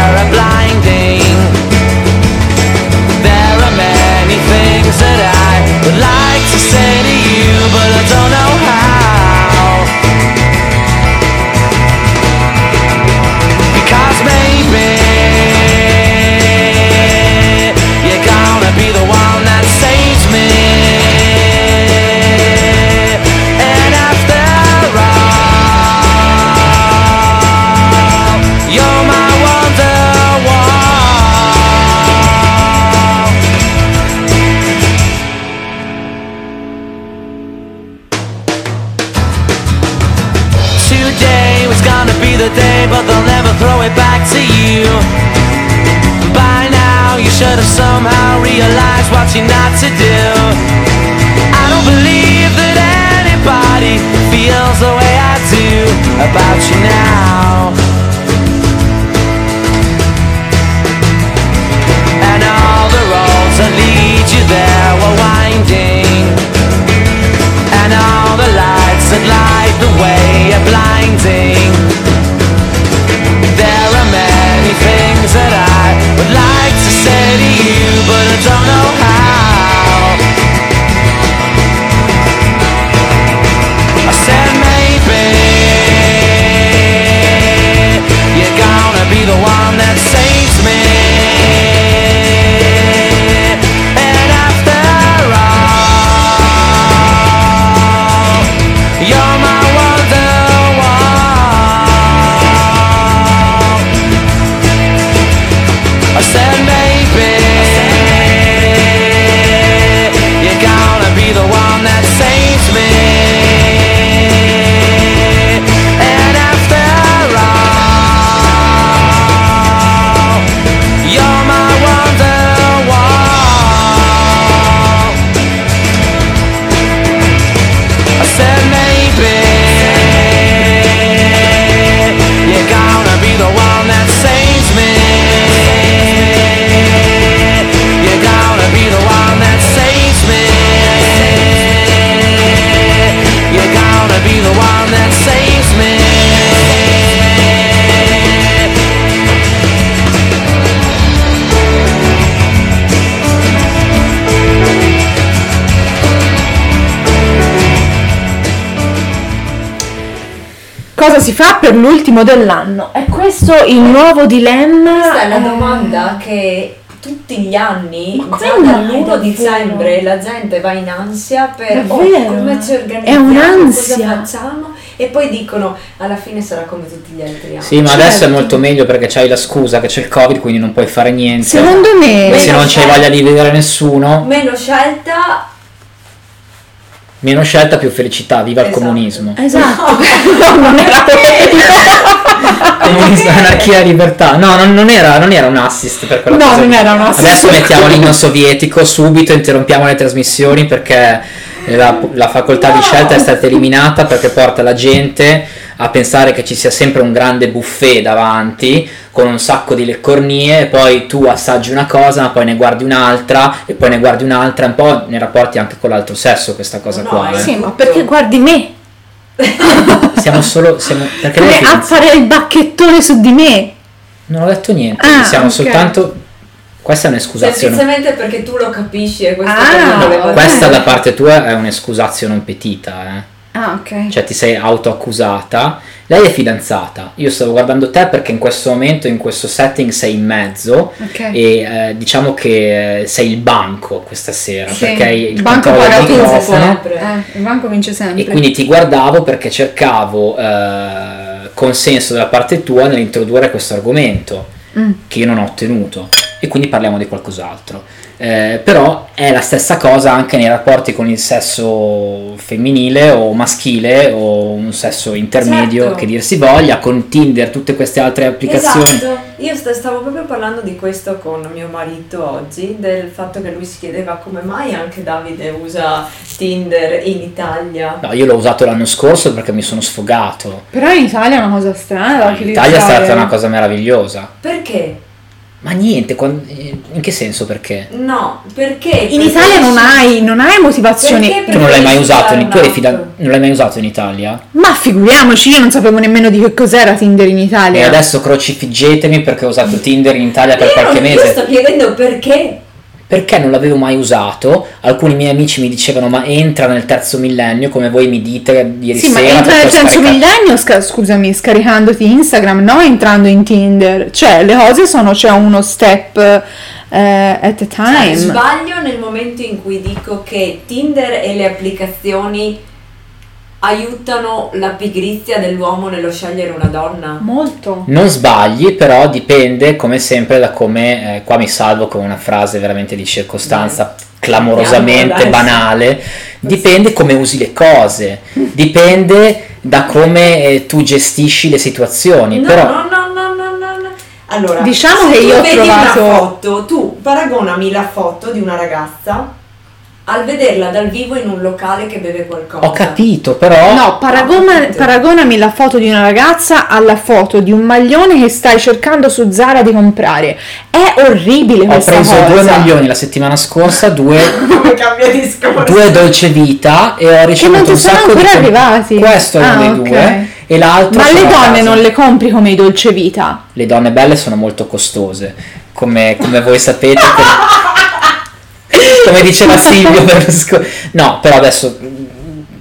Cosa si fa per l'ultimo dell'anno? È questo il nuovo dilemma? Questa è la eh, domanda che tutti gli anni, già quella è dall'1 davvero- dicembre, la gente va in ansia per oh, come ci È organizziamo, un'ansia. cosa facciamo e poi dicono alla fine sarà come tutti gli altri anni. Sì, ma Certo. adesso è molto meglio perché c'hai la scusa che c'è il covid, quindi non puoi fare niente. Secondo me... e se non c'hai scelta. voglia di vedere nessuno, Meno scelta meno scelta, più felicità. Viva il Esatto. comunismo. Esatto. No, non era Comunismo, anarchia e libertà. No, non, non era, non era un assist per quella No, cosa. non era un assist. Adesso mettiamo l'inno sovietico subito, interrompiamo le trasmissioni perché la, la facoltà di scelta è stata eliminata perché porta la gente a pensare che ci sia sempre un grande buffet davanti con un sacco di leccornie e poi tu assaggi una cosa ma poi ne guardi un'altra e poi ne guardi un'altra un po' nei rapporti anche con l'altro sesso questa cosa No, qua no, eh. Sì, ma perché guardi me? siamo solo siamo, perché Come fidanz- appare il bacchettone su di me? non ho detto niente Ah, siamo ok. soltanto questa è un'escusazione semplicemente perché tu lo capisci e questo Ah, ok. Questa da parte tua è un'escusazione non petita, eh. Ah, ok. Cioè ti sei autoaccusata. Lei è fidanzata. Io stavo guardando te perché in questo momento, in questo setting, sei in mezzo. Ok. E eh, diciamo che eh, sei il banco questa sera. Sì. Perché hai il banco paga microfono. sempre. Eh, il banco vince sempre. E quindi ti guardavo perché cercavo eh, consenso da parte tua nell'introdurre questo argomento Che io non ho ottenuto e quindi parliamo di qualcos'altro. Eh, però è la stessa cosa anche nei rapporti con il sesso femminile o maschile o un sesso intermedio Certo. che dir si voglia, con Tinder, tutte queste altre applicazioni. Esatto, io st- stavo proprio parlando di questo con mio marito oggi, del fatto che lui si chiedeva come mai anche Davide usa Tinder in Italia. No, io l'ho usato l'anno scorso perché mi sono sfogato. Però in Italia è una cosa strana da In. Italia è stata una cosa meravigliosa. Perché? Ma niente, quan- in che senso perché? No, perché? In Italia non hai, non hai motivazioni. Perché Tu non l'hai mai Preferisci usato, in, tu fida- non l'hai mai usato in Italia? Ma figuriamoci, io non sapevo nemmeno di che cos'era Tinder in E Italia. adesso crocifiggetemi perché ho usato Tinder in Italia per Io qualche non- Io mese. sto chiedendo perché. Perché non l'avevo mai usato? Alcuni miei amici mi dicevano ma entra nel terzo millennio come voi mi dite ieri Sì, ma sera. entra per nel poi senso scaricare- millennio, sca- scusami, scaricandoti Instagram, no entrando in Tinder. Cioè, le cose sono, c'è uno step eh, at a Cioè, time. sbaglio nel momento in cui dico che Tinder e le applicazioni aiutano la pigrizia dell'uomo nello scegliere una donna. Molto. Non sbagli, però dipende come sempre da come, eh, qua mi salvo con una frase veramente di circostanza clamorosamente Andiamo, dai. banale, dipende come usi le cose, dipende da come eh, tu gestisci le situazioni, No, però no, no, no, no, no, no. Allora, Diciamo se che io ho vedi trovato- una foto, tu paragonami la foto di una ragazza al vederla dal vivo in un locale che beve qualcosa. ho capito, però... No, paragona- capito. paragonami la foto di una ragazza alla foto di un maglione che stai cercando su Zara di comprare. È orribile Ho questa preso cosa. due maglioni la settimana scorsa, due, Come cambia discorso. due dolce vita e ho ricevuto non ti un sono sacco ancora di... arrivati. Questo è uno Ah, dei ok. due e l'altro... Ma le donne non le compri come i dolce vita? Le donne belle sono molto costose, come, come voi sapete. Come, come diceva Silvio Berlusconi. No, però adesso mm,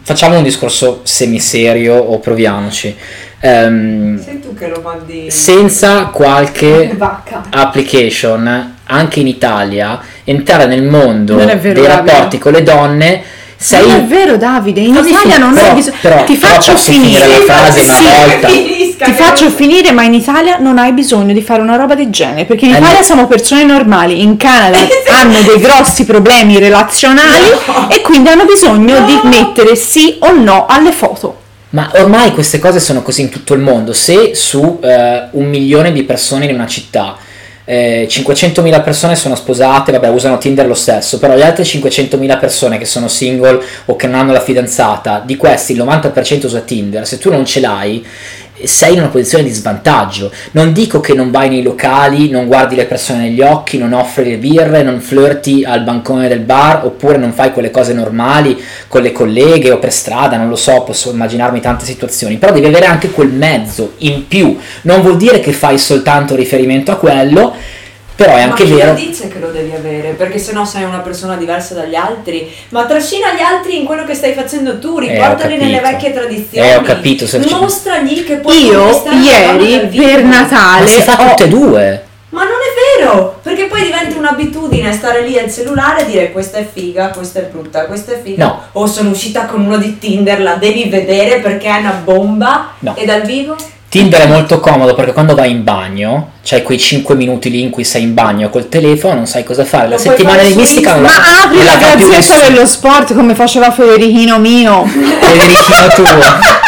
facciamo un discorso semiserio o proviamoci. Ehm, Sei tu che lo mandi. senza qualche Vacca. application, anche in Italia, entrare nel mondo vero, dei rapporti con le donne, sei... Non è vero Davide, in Fammi Italia non hai bisogno. però- Ti faccio finire. finire la frase una Sì, volta? Finisca, Ti faccio non- finire, ma in Italia non hai bisogno di fare una roba del genere, perché in Eh, Italia no. siamo persone normali, in Canada hanno dei grossi problemi relazionali No. e quindi hanno bisogno di mettere sì o no alle foto. Ma ormai queste cose sono così in tutto il mondo. Se su eh, un milione di persone in una città eh, 500.000 persone sono sposate, vabbè, usano Tinder lo stesso, però le altre 500.000 persone che sono single o che non hanno la fidanzata, di questi il 90% usa Tinder. Se tu non ce l'hai, sei in una posizione di svantaggio. Non dico che non vai nei locali, non guardi le persone negli occhi, non offri le birre, non flirti al bancone del bar, oppure non fai quelle cose normali con le colleghe o per strada, non lo so, posso immaginarmi tante situazioni, però devi avere anche quel mezzo in più. Non vuol dire che fai soltanto riferimento a quello, Però è anche ma chi vero. dice che lo devi avere? Perché sennò sei una persona diversa dagli altri. Ma trascina gli altri in quello che stai facendo tu, Eh, riportali nelle capito. vecchie tradizioni. Eh, ho capito, se- Mostragli che puoi Io ieri per Ma Natale si fa tutte e due. Ma non è vero! Perché poi diventa un'abitudine stare lì al cellulare e dire questa è figa, questa è brutta, questa è figa. No. O sono uscita con uno di Tinder, la devi vedere perché è una bomba. No. E dal vivo? Tinder è molto comodo perché quando vai in bagno, c'hai quei 5 minuti lì in cui sei in bagno col telefono, non sai cosa fare. La settimana su enigmistica non la, Ma apri la gazzetta dello sport come faceva Federichino mio. Federichino tuo.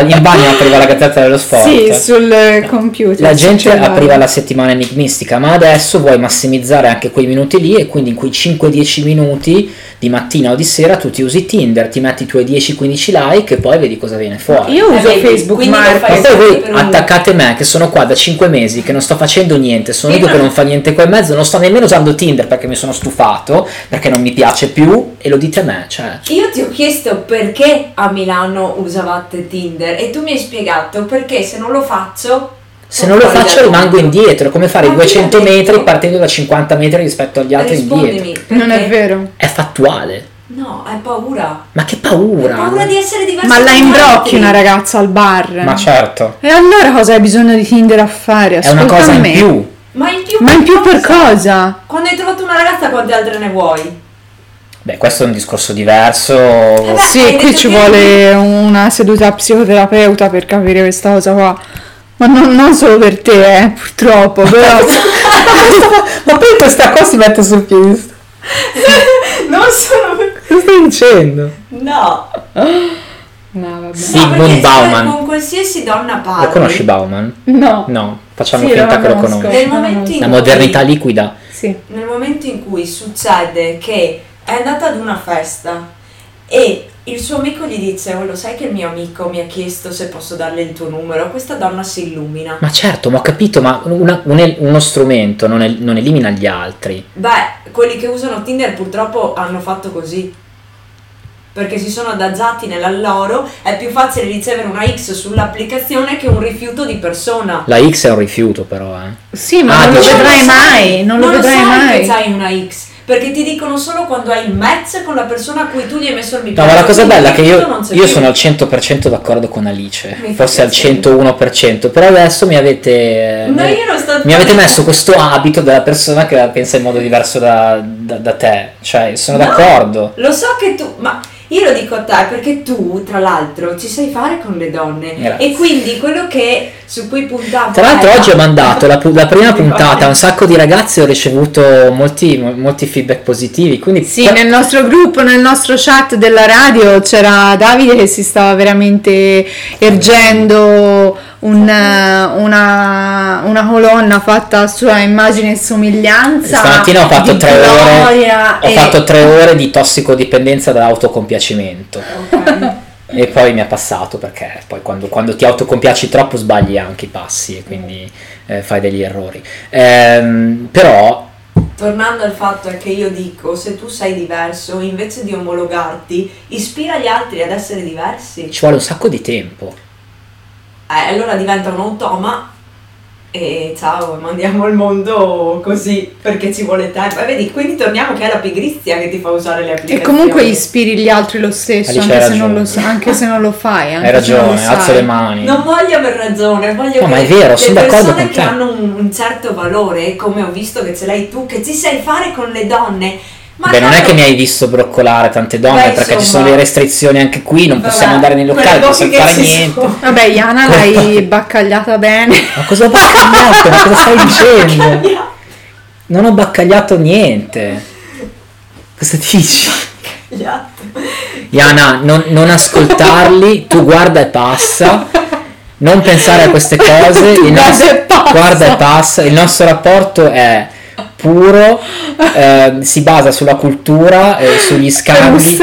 In bagno apriva la gazzetta dello sport. Sì, sul eh, computer. La gente cellulare. apriva la settimana enigmistica, ma adesso vuoi massimizzare anche quei minuti lì e quindi in quei 5-10 minuti di mattina o di sera tu ti usi Tinder, ti metti i tuoi 10-15 like e poi vedi cosa viene fuori. Io Eh, uso vedi, Facebook quindi lo Ma fai Market. poi voi un- attaccate me che sono qua da 5 mesi, che non sto facendo niente, sono Sì, io ma- che non fa niente qua in mezzo, non sto nemmeno usando Tinder perché mi sono stufato, perché non mi piace più e lo dite a me, cioè... Io ti ho chiesto perché a Milano usavate Tinder e tu mi hai spiegato perché se non lo faccio. Se non lo faccio rimango indietro, come fare i Ma chi 200 l'ha detto? metri partendo da 50 metri rispetto agli altri indietro. Rispondimi. Non è vero. È fattuale. No, hai paura. Ma che Hai paura! paura di essere diverso. Ma la imbrocchi una ragazza al bar. Ma certo, E allora cosa hai bisogno di Tinder a fare? è una Ascolta cosa in me. più. Ma in più Ma in più per cosa? Quando hai trovato una ragazza quante altre ne vuoi? Beh, questo è un discorso diverso. beh, Sì, qui ci che- vuole una seduta psicoterapeuta per capire questa cosa qua. Ma non, non solo per te, eh, purtroppo, però. Ma poi questa qua si mette sul piede. Non sono. Cosa stai dicendo? No. No, vabbè. Sigmund no, Bauman. Con qualsiasi donna parli. Lo conosci Bauman? No. No, facciamo Sì, finta lo che lo conosco. conosci. La cui- modernità liquida. Sì. Nel momento in cui succede che è andata ad una festa e il suo amico gli dice: Oh, lo sai che il mio amico mi ha chiesto se posso darle il tuo numero? Questa donna si illumina. Ma certo, ma ho capito, ma una- un- uno strumento non, el- non elimina gli altri. Beh, quelli che usano Tinder purtroppo hanno fatto così. Perché si sono adagiati nella loro, è più facile ricevere una X sull'applicazione che un rifiuto di persona. La X è un rifiuto però, eh. Sì, ma Ah, non lo vedrai sai, mai, non lo vedrai sai mai. che hai una X. Perché ti dicono solo quando hai il match con la persona a cui tu gli hai messo il mi No, ma la cosa bella è che io, io sono al 100% d'accordo con Alice, Mi forse al piacere. 101%, però adesso mi avete... No, mi- io non sto Mi avete messo questo abito della persona che la pensa in modo diverso da, da- da te, cioè sono No, d'accordo. Lo so che tu, ma io lo dico a te perché tu, tra l'altro, ci sai fare con le donne. Grazie. E quindi quello che su cui puntavo. Tra l'altro era- oggi ho mandato la, la prima puntata a un sacco di ragazzi e ho ricevuto molti, mo- molti feedback positivi, quindi Sì, nel nostro gruppo, nel nostro chat della radio c'era Davide che si stava veramente ergendo un, eh, una, una colonna fatta a sua immagine e somiglianza. stamattina ho fatto tre ore, gloria ho e- fatto tre ore di tossicodipendenza da autocompiacimento. E poi mi è passato perché poi quando, quando ti autocompiaci troppo sbagli anche i passi e quindi eh, fai degli errori. Ehm, però Tornando al fatto che io dico, se tu sei diverso, invece di omologarti, ispira gli altri ad essere diversi. ci vuole un sacco di tempo. Eh, allora diventa un automa e ciao, mandiamo il mondo così perché ci vuole tempo. E vedi, quindi torniamo che è la pigrizia che ti fa usare le E applicazioni. comunque ispiri gli altri lo stesso, anche se, non lo, anche se non lo fai. Anche Hai se non lo ragione, alzo sai. le mani. Non voglio aver ragione, voglio No, che ma è vero, le sono d'accordo persone con che te. hanno un, un certo valore, come ho visto che ce l'hai tu, che ci sai fare con le donne. Ma Beh, non è che mi hai visto broccolare tante donne Beh, perché ci sono le restrizioni anche qui, non vabbè, possiamo andare nei locali, non possiamo fare niente. sono. Vabbè, Iana l'hai baccagliata bene. Ma cosa ho baccagliato? Ma cosa stai dicendo? Non ho baccagliato niente. Cosa dici? Iana, non, non ascoltarli, tu guarda e passa. Non pensare a queste cose. il guarda nostro- e passa. guarda e passa. Il nostro rapporto è puro, eh, si basa sulla cultura, e sugli scambi.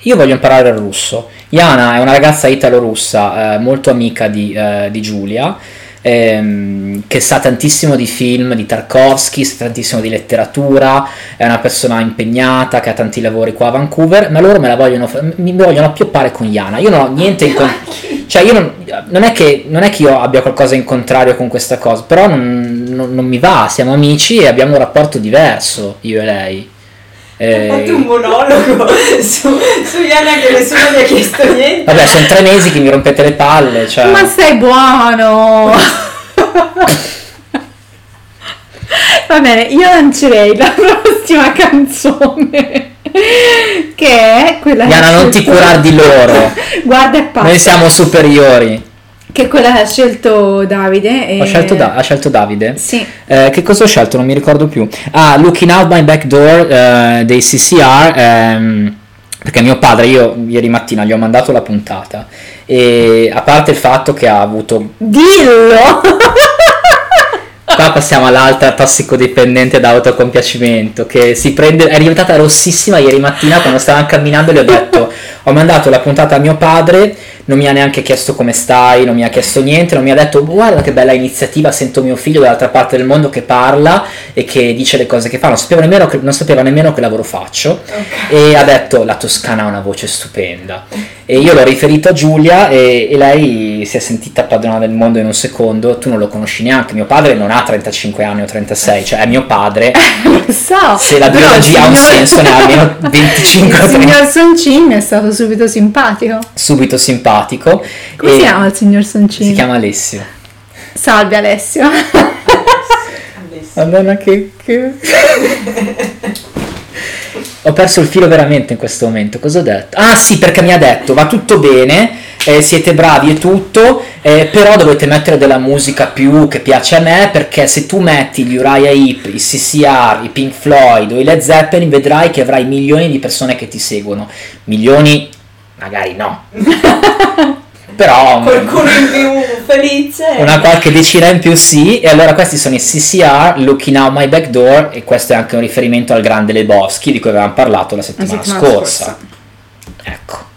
Io voglio imparare il russo. Iana è una ragazza italo-russa, eh, molto amica di, eh, di Giulia, ehm, che sa tantissimo di film, di Tarkovsky, sa tantissimo di letteratura, è una persona impegnata, che ha tanti lavori qua a Vancouver, ma loro me la vogliono, mi vogliono appioppare con Iana. Io non ho niente in, con- Cioè, io non, non è che, non è che io abbia qualcosa in contrario con questa cosa, però non, non- non mi va, siamo amici e abbiamo un rapporto diverso, io e lei. Eh, Hai fatto un monologo su, su Iana che nessuno gli ha chiesto niente. vabbè, sono tre mesi che mi rompete le palle, cioè... Ma sei buono! Va bene, io lancerei la prossima canzone. Che è quella Diana, non ti scelto- curar di loro. Guarda e passa. Noi siamo superiori. Che è quella che ha scelto Davide. E... Scelto Da- ha scelto Davide? Sì. Eh, che cosa ho scelto? Non mi ricordo più. Ah, Looking Out My Back Door eh, dei CCR. ehm, perché mio padre, io ieri mattina gli ho mandato la puntata. E a parte il fatto che ha avuto. Dillo! Qua passiamo all'altra tossicodipendente da autocompiacimento. Che si prende. È diventata rossissima ieri mattina quando stavamo camminando. e Le ho detto: Ho mandato la puntata a mio padre. Non mi ha neanche chiesto come stai, non mi ha chiesto niente, non mi ha detto guarda che bella iniziativa, sento mio figlio dall'altra parte del mondo che parla e che dice le cose che fa, non sapeva nemmeno che, non sapeva nemmeno che lavoro faccio e ha detto la Toscana ha una voce stupenda e io l'ho riferito a Giulia e, e lei si è sentita padrona del mondo in un secondo, tu non lo conosci neanche, mio padre non ha 35 anni o 36, cioè è mio padre, Lo so. se la biologia ha un signor- senso ne ha almeno 25 o Il 30, signor Soncin è stato subito simpatico. subito simpatico. Come e si chiama il signor Soncin? Si chiama Alessio. Salve Alessio. Madonna che... che... ho perso il filo veramente in questo momento, cosa ho detto? Ah sì, perché mi ha detto va tutto bene, eh, siete bravi e tutto, eh, però dovete mettere della musica più che piace a me, perché se tu metti gli Uriah Heep, i CCR, i Pink Floyd o i Led Zeppelin, vedrai che avrai milioni di persone che ti seguono. Milioni, magari no. però... Qualcuno in più felice. Una qualche decina in più sì, e allora questi sono i CCR, Looking Out My Back Door, e questo è anche un riferimento al grande Lebowski di cui avevamo parlato la settimana, settimana scorsa. scorsa. Ecco.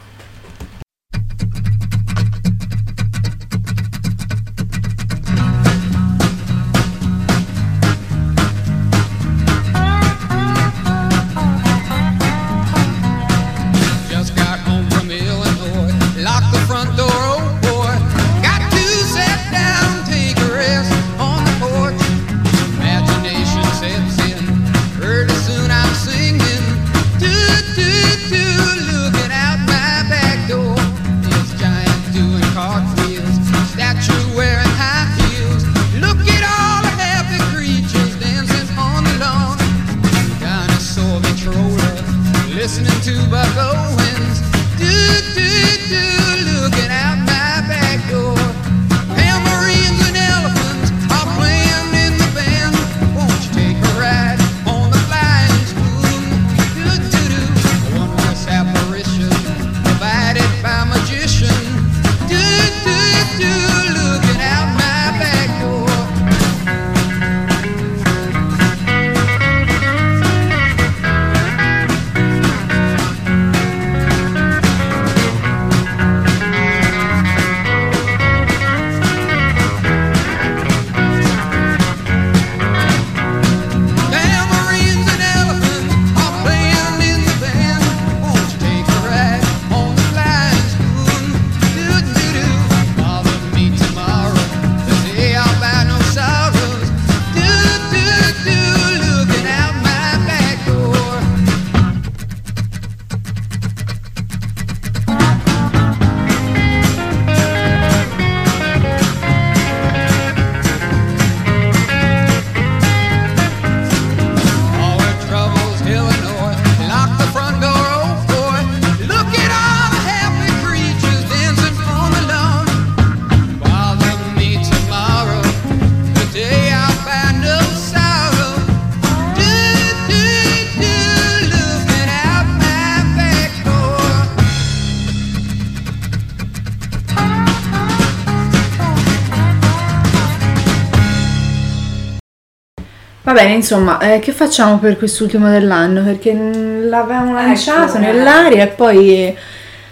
Bene, insomma, eh, che facciamo per quest'ultimo dell'anno? Perché mm, l'avevamo lanciato Ecco, nell'aria e poi...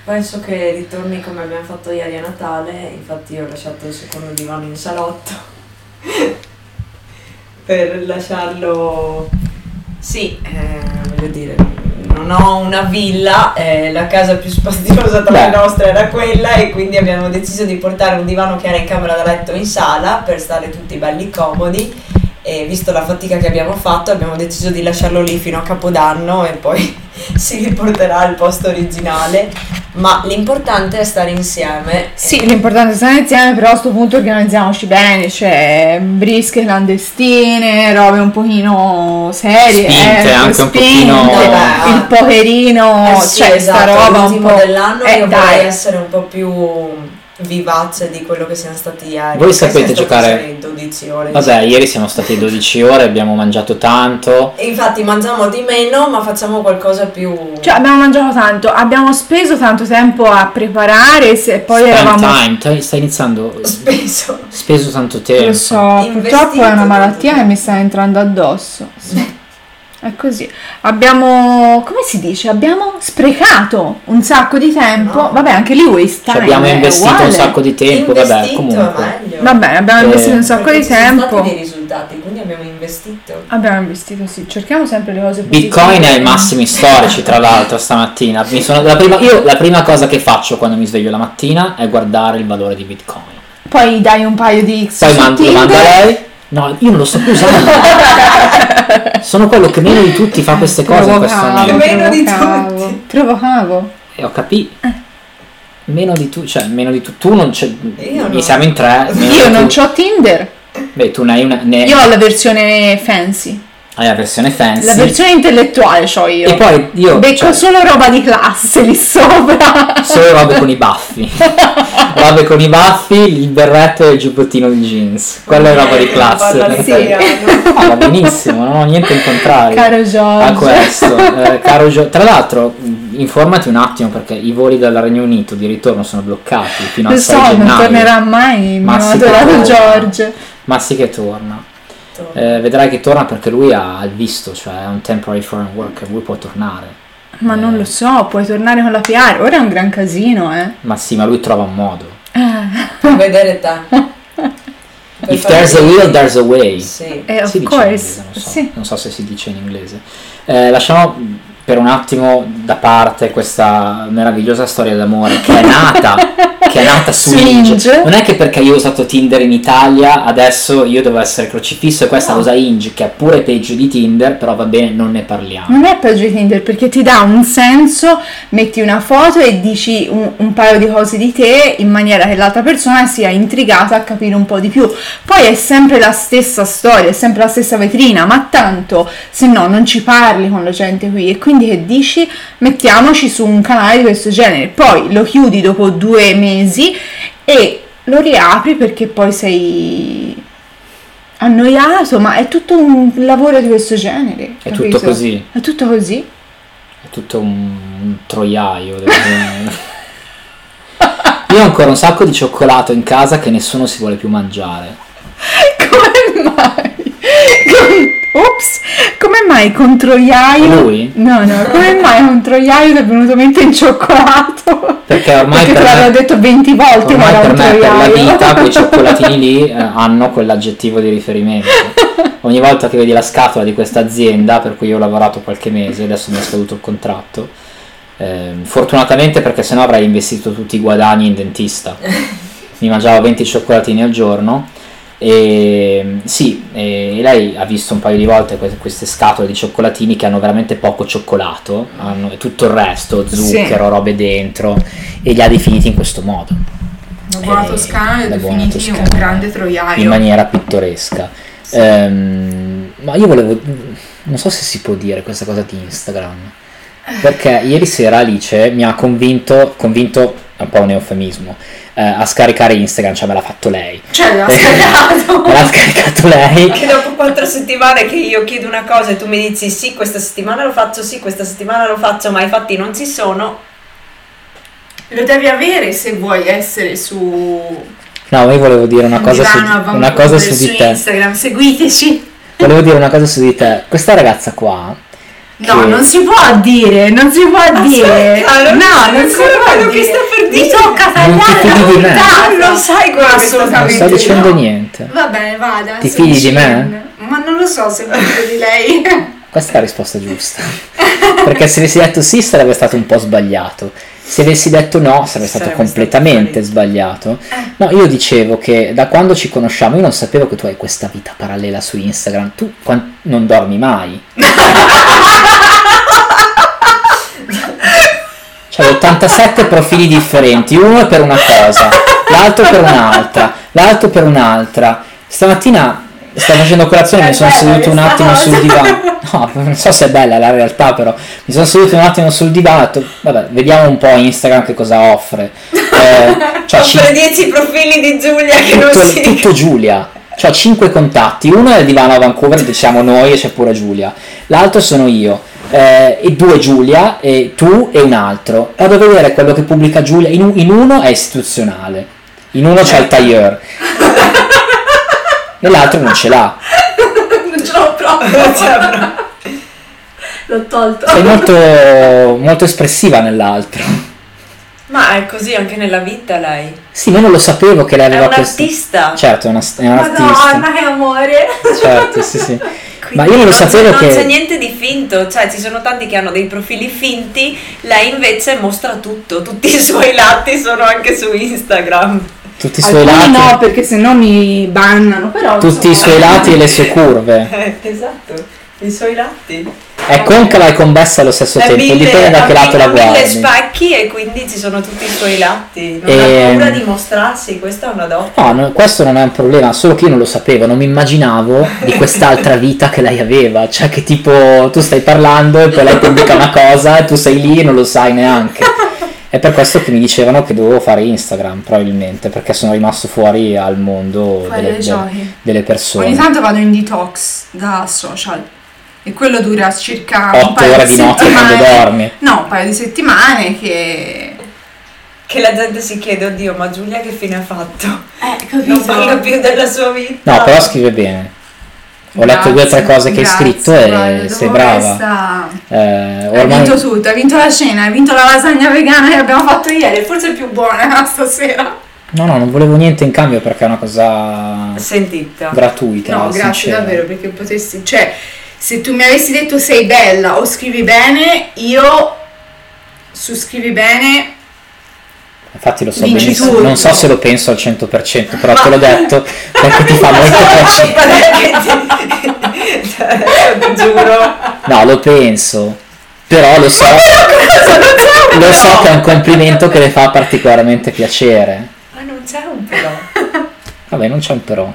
Penso che ritorni come abbiamo fatto ieri a Natale, infatti io ho lasciato il secondo divano in salotto. Per lasciarlo... Sì, eh, voglio dire, non ho una villa, eh, la casa più spaziosa tra le nostre era quella e quindi abbiamo deciso di portare un divano che era in camera da letto in sala per stare tutti belli comodi e visto la fatica che abbiamo fatto abbiamo deciso di lasciarlo lì fino a Capodanno e poi si riporterà al posto originale, ma l'importante è stare insieme. Sì, l'importante è stare insieme, però a questo punto organizziamoci bene, cioè brische clandestine, robe un pochino serie, Spinte, eh, anche un spinte, pochino- Vabbè. il poverino, Eh sì, cioè esatto, sta roba un po'... dell'anno eh, io dai. vorrei essere un po' più vivace di quello che siamo stati ieri. Voi sapete giocare- soli 12 ore. Vabbè, ieri siamo stati 12 ore, abbiamo mangiato tanto. E infatti mangiamo di meno, ma facciamo qualcosa più Cioè abbiamo mangiato tanto, abbiamo speso tanto tempo a preparare se- e poi Spend eravamo... time, Te- stai iniziando. speso. Speso tanto tempo. Lo so, Investito purtroppo è una malattia che mi sta entrando addosso. Sì. È così. Abbiamo, come si dice? Abbiamo sprecato un sacco di tempo. No. Vabbè, anche lì waste Ci time. abbiamo investito uguale. un sacco di tempo, vabbè, comunque. è meglio. Va bene, abbiamo Eh, investito un sacco di tempo. stati dei risultati, quindi abbiamo investito. Abbiamo investito, sì. Cerchiamo sempre le cose positive. Bitcoin è ai massimi storici, tra l'altro, stamattina. Mi sono- la prima- io la prima cosa che faccio quando mi sveglio la mattina è guardare il valore di Bitcoin. Poi dai un paio di X Poi mando, lo mando a lei. No, io non lo sto più usando. Sono quello che meno di tutti fa queste cose in questo momento. Meno di tutti. Provocavo. E ho capito. Meno di tu, cioè meno di tu. Tu non c'è. Io mi no. siamo in tre. Io non tu. ho Tinder. Beh, tu ne hai una. Ne Io ho la versione fancy. Hai la versione fancy. La versione intellettuale ho io. E poi io. Becco cioè, solo roba di classe lì sopra. Solo robe con i baffi. robe con i baffi, il berretto e il giubbottino di jeans. Quella è roba di classe. Parla Sì. Ah, va benissimo, non ho niente in contrario. Caro Giorgio. a questo. Eh, caro Gio- Tra l'altro, mh, informati un attimo perché i voli dal Regno Unito di ritorno sono bloccati fino Lo al 6 so, non gennaio. tornerà mai il mio adorato. Giorgio. Ma sì che torna. Eh, vedrai che torna perché lui ha il visto, cioè è un temporary foreign worker, lui può tornare. Ma non lo so, puoi tornare con la PR. Ora è un gran casino, eh. Ma sì, ma lui trova un modo. Per vedere te. If there's a will, there's a way. Sì. Eh, of si dice in inglese, non so, Sì. non so se si dice in inglese. Eh, lasciamo per un attimo da parte questa meravigliosa storia d'amore che è nata, che è nata su. Hinge. Non è che perché io ho usato Tinder in Italia adesso io devo essere crocifisso e questa No. usa Hinge che è pure peggio di Tinder, però va bene, non ne parliamo. Non è peggio di Tinder perché ti dà un senso, metti una foto e dici un, un paio di cose di te in maniera che l'altra persona sia intrigata a capire un po' di più. Poi è sempre la stessa storia, è sempre la stessa vetrina, ma tanto se no non ci parli con la gente qui e quindi che dici mettiamoci su un canale di questo genere. Poi lo chiudi dopo due mesi e lo riapri perché poi sei annoiato, ma è tutto un lavoro di questo genere. È capito? tutto così. È tutto così? È tutto un, troiaio. Io ho ancora un sacco di cioccolato in casa che nessuno si vuole più mangiare. Come mai? Ops! Come mai con troiaio? Lui? No, no, come mai con troiaio ti è venuto in mente in cioccolato? Perché ormai Perché per te l'avevo detto 20 volte Ormai per me, per la vita, quei cioccolatini lì eh, hanno quell'aggettivo di riferimento. Ogni volta che vedi la scatola di questa azienda, per cui io ho lavorato qualche mese, adesso mi è scaduto il contratto, ehm, fortunatamente perché sennò avrei investito tutti i guadagni in dentista. Mi mangiavo 20 cioccolatini al giorno e sì, e lei ha visto un paio di volte que- queste scatole di cioccolatini che hanno veramente poco cioccolato, hanno tutto il resto, zucchero, robe dentro, e li ha definiti in questo modo. La buona Eh, toscana li ha definiti un grande troiaio. in maniera pittoresca. Ehm, ma io volevo, non so se si può dire questa cosa di Instagram, perché ieri sera Alice mi ha convinto, convinto è un po' un eufemismo, eh, a scaricare Instagram, cioè me l'ha fatto lei. Cioè, l'ha scaricato. me l'ha scaricato lei. Che dopo quattro settimane che io chiedo una cosa e tu mi dici sì, questa settimana lo faccio, sì, questa settimana lo faccio, ma i fatti non ci sono. Lo devi avere se vuoi essere su No, io volevo dire una cosa su, Milano, a una cosa su su di te. Instagram, seguiteci. Volevo dire una cosa su di te. Questa ragazza qua. No, che- non si può dire, non si può dire. Aspetta, non no, non si può quello dire. che sta per Mi tocca Non ti tagliare fidi la di me? puntata. Non sai quello per Non sto dicendo no. niente. Va bene, vada. Ti fidi di me? Ma non lo so se mi fido di lei. Questa è la risposta giusta. Perché se avessi detto sì sarebbe stato un po' sbagliato. Se avessi detto no sarebbe stato Sarebbe completamente stato sbagliato. No, io dicevo che da quando ci conosciamo io non sapevo che tu hai questa vita parallela su Instagram. Tu non dormi mai. C'hai 87 profili differenti, uno per una cosa, l'altro per un'altra, l'altro per un'altra. Stamattina stavo facendo colazione, mi È sono seduto un attimo cosa. sul divano. No, non so se è bella la realtà, però mi sono seduto un attimo sul divano vabbè, vediamo un po' Instagram che cosa offre. Eh, cin- Offre 10 profili di Giulia che non tutto, si... tutto Giulia. Ho 5 contatti, uno è il divano a Vancouver, che siamo noi e c'è pure Giulia, l'altro sono io, eh, e due Giulia, e tu e un altro. Vado a vedere quello che pubblica Giulia, in, in uno è istituzionale, in uno c'è il tailleur, nell'altro non ce l'ha. Non ce l'ho proprio. L'ho tolto. Sei molto, molto espressiva nell'altro. Ma è così anche nella vita lei. Sì, ma io non lo sapevo che lei È aveva un questo... artista. Certo, è, una, è un artista. Madonna, che amore. Certo, sì, sì. Ma Quindi io non lo sapevo c'è, che... Non c'è niente di finto, cioè ci sono tanti che hanno dei profili finti, lei invece mostra tutto, tutti i suoi lati sono anche su Instagram. Tutti i suoi Alcuni lati... no, perché sennò mi bannano, però... tutti i suoi lati e le sue curve. Eh, esatto, i suoi lati. È concava e convessa allo stesso tempo, mille- dipende da che ha lato la mille guardi. specchi e quindi ci sono tutti i suoi lati. Non Ehm. ha paura di mostrarsi, questa è una dote. No, no, questo non è un problema, solo che io non lo sapevo, non mi immaginavo di quest'altra vita che lei aveva, cioè che tipo tu stai parlando e poi lei pubblica una cosa e tu sei lì e non lo sai neanche. È per questo che mi dicevano che dovevo fare Instagram, probabilmente, perché sono rimasto fuori al mondo delle, delle persone. Ogni tanto vado in detox da social e quello dura circa un Otto paio ore di di notte quando settimane. dormi. No, un paio di settimane che... Che la gente si chiede, oddio, ma Giulia che fine ha fatto? Eh, Non parla più della sua vita. No, però scrive bene. Ho letto due o tre cose che hai scritto e sei brava. Eh, Hai ormai... vinto tutto, hai vinto la cena, hai vinto la lasagna vegana che abbiamo fatto ieri, forse è più buona stasera. No, no, non volevo niente in cambio perché è una cosa Sentita. gratuita. No, grazie sincera. davvero perché potessi, cioè, se tu mi avessi detto sei bella o scrivi bene, io su scrivi bene Infatti lo so Vinci benissimo, tutto. non so se lo penso al 100%, però te l'ho detto perché ti fa molto piacere. Giuro. No, lo penso, però lo so, lo so che è un complimento che le fa particolarmente piacere. Ma non c'è un però. Vabbè, non c'è un però.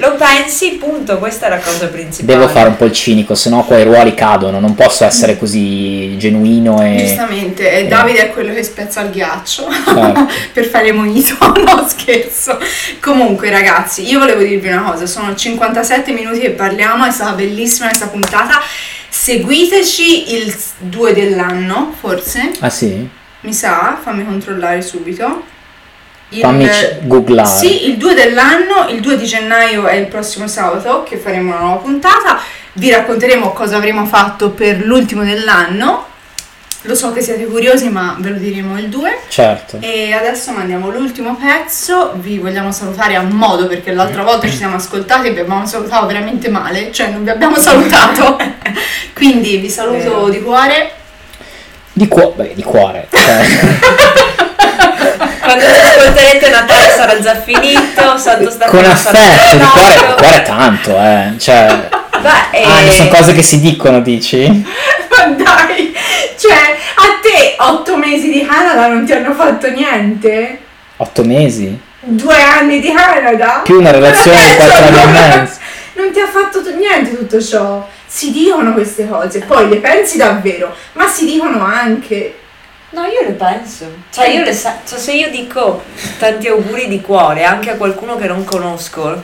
Lo pensi, punto, questa è la cosa principale. Devo fare un po' il cinico, sennò qua i ruoli cadono, non posso essere così genuino e... Giustamente, e Davide è quello che spezza il ghiaccio Certo. per fare monito, no scherzo. Comunque ragazzi, io volevo dirvi una cosa, sono 57 minuti che parliamo, è stata bellissima questa puntata. Seguiteci il 2 dell'anno, forse, Ah sì? mi sa, fammi controllare subito. Il- Fammi c- googlare. Sì, il 2 dell'anno, il 2 di gennaio è il prossimo sabato che faremo una nuova puntata. Vi racconteremo cosa avremo fatto per l'ultimo dell'anno. Lo so che siete curiosi, ma ve lo diremo il 2. Certo. E adesso mandiamo l'ultimo pezzo. Vi vogliamo salutare a modo perché l'altra volta ci siamo ascoltati e vi abbiamo salutato veramente male, cioè non vi abbiamo salutato. Quindi vi saluto Vero. di cuore. Di, cuo- beh, di cuore. cioè, Quando ascolterete Natale sarà già finito, Santo Stefano con affetto, di già cuore, di cuore tanto, eh. Cioè, Beh, ah, eh, sono cose che si dicono, dici? Ma dai, cioè a te otto mesi di Canada non ti hanno fatto niente? Otto mesi? Due anni di Canada? Più una relazione di quattro anni e mezzo. Non ti ha fatto t- niente tutto ciò. Si dicono queste cose, poi le pensi davvero, ma si dicono anche. No, io le penso. Cioè, io le sa- cioè, se io dico tanti auguri di cuore anche a qualcuno che non conosco,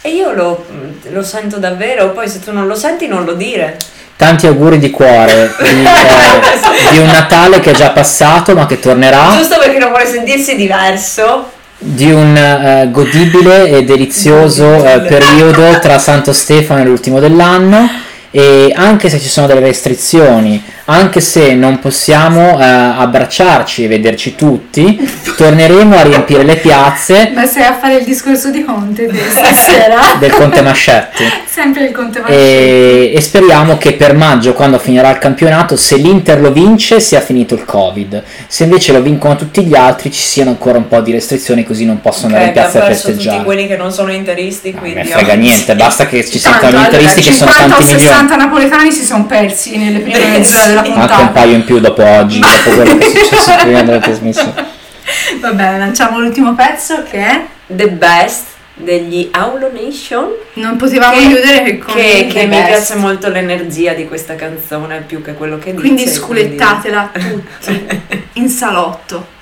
e io lo, lo sento davvero, poi se tu non lo senti non lo dire. Tanti auguri di cuore di, eh, di un Natale che è già passato ma che tornerà, Giusto perché non vuole sentirsi diverso. di un eh, godibile e delizioso eh, periodo tra Santo Stefano e l'ultimo dell'anno e anche se ci sono delle restrizioni, anche se non possiamo eh, abbracciarci e vederci tutti, torneremo a riempire le piazze Ma sei a fare il discorso di Conte di stasera? del Conte Mascetti. Sempre il Conte Mascetti. E, e speriamo che per maggio, quando finirà il campionato, se l'Inter lo vince, sia finito il Covid. Se invece lo vincono tutti gli altri, ci siano ancora un po' di restrizioni, così non possono andare in piazza a perso tutti festeggiare. quelli che non sono interisti, Non quindi... me frega niente, basta che ci siano gli interisti che sono 50 o tanti milioni. 60 napoletani si sono persi nelle prime Eh, mezz'ore della sì. Anche un puntata. paio in più dopo oggi, dopo quello che è successo prima della trasmissione. Va bene, lanciamo l'ultimo pezzo che è The Best degli Aulo Nation. Non potevamo Che- chiudere che con Che, che mi piace molto l'energia di questa canzone più che quello che Quindi dice. sculettatela tutti in salotto.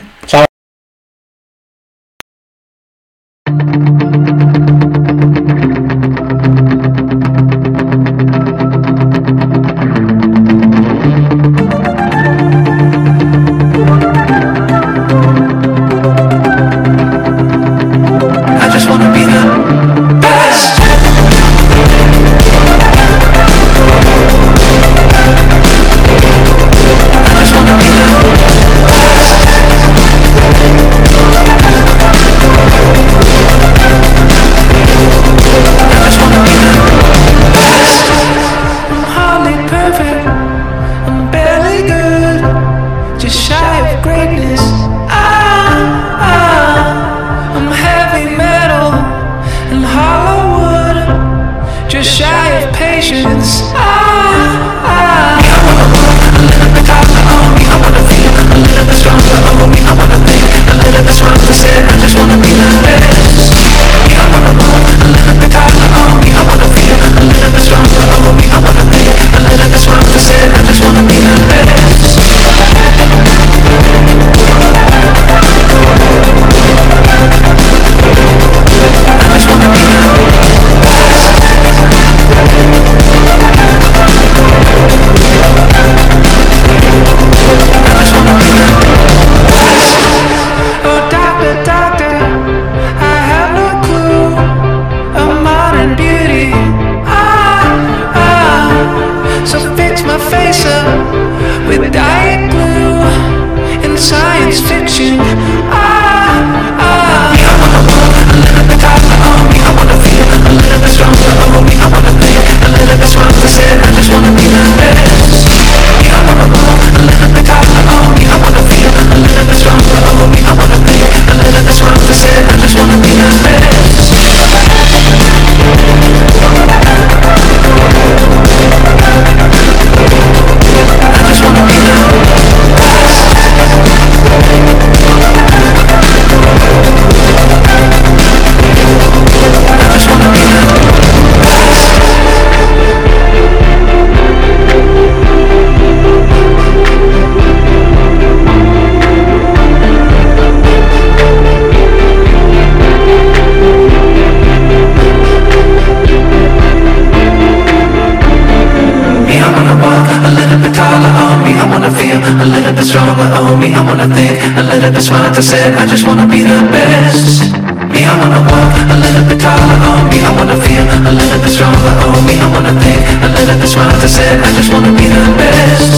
Bit. Said I just wanna be the best. Me, I wanna walk a little bit taller on me. I wanna feel a little bit stronger on me. I wanna think a little bit smarter. Said I just wanna be the best.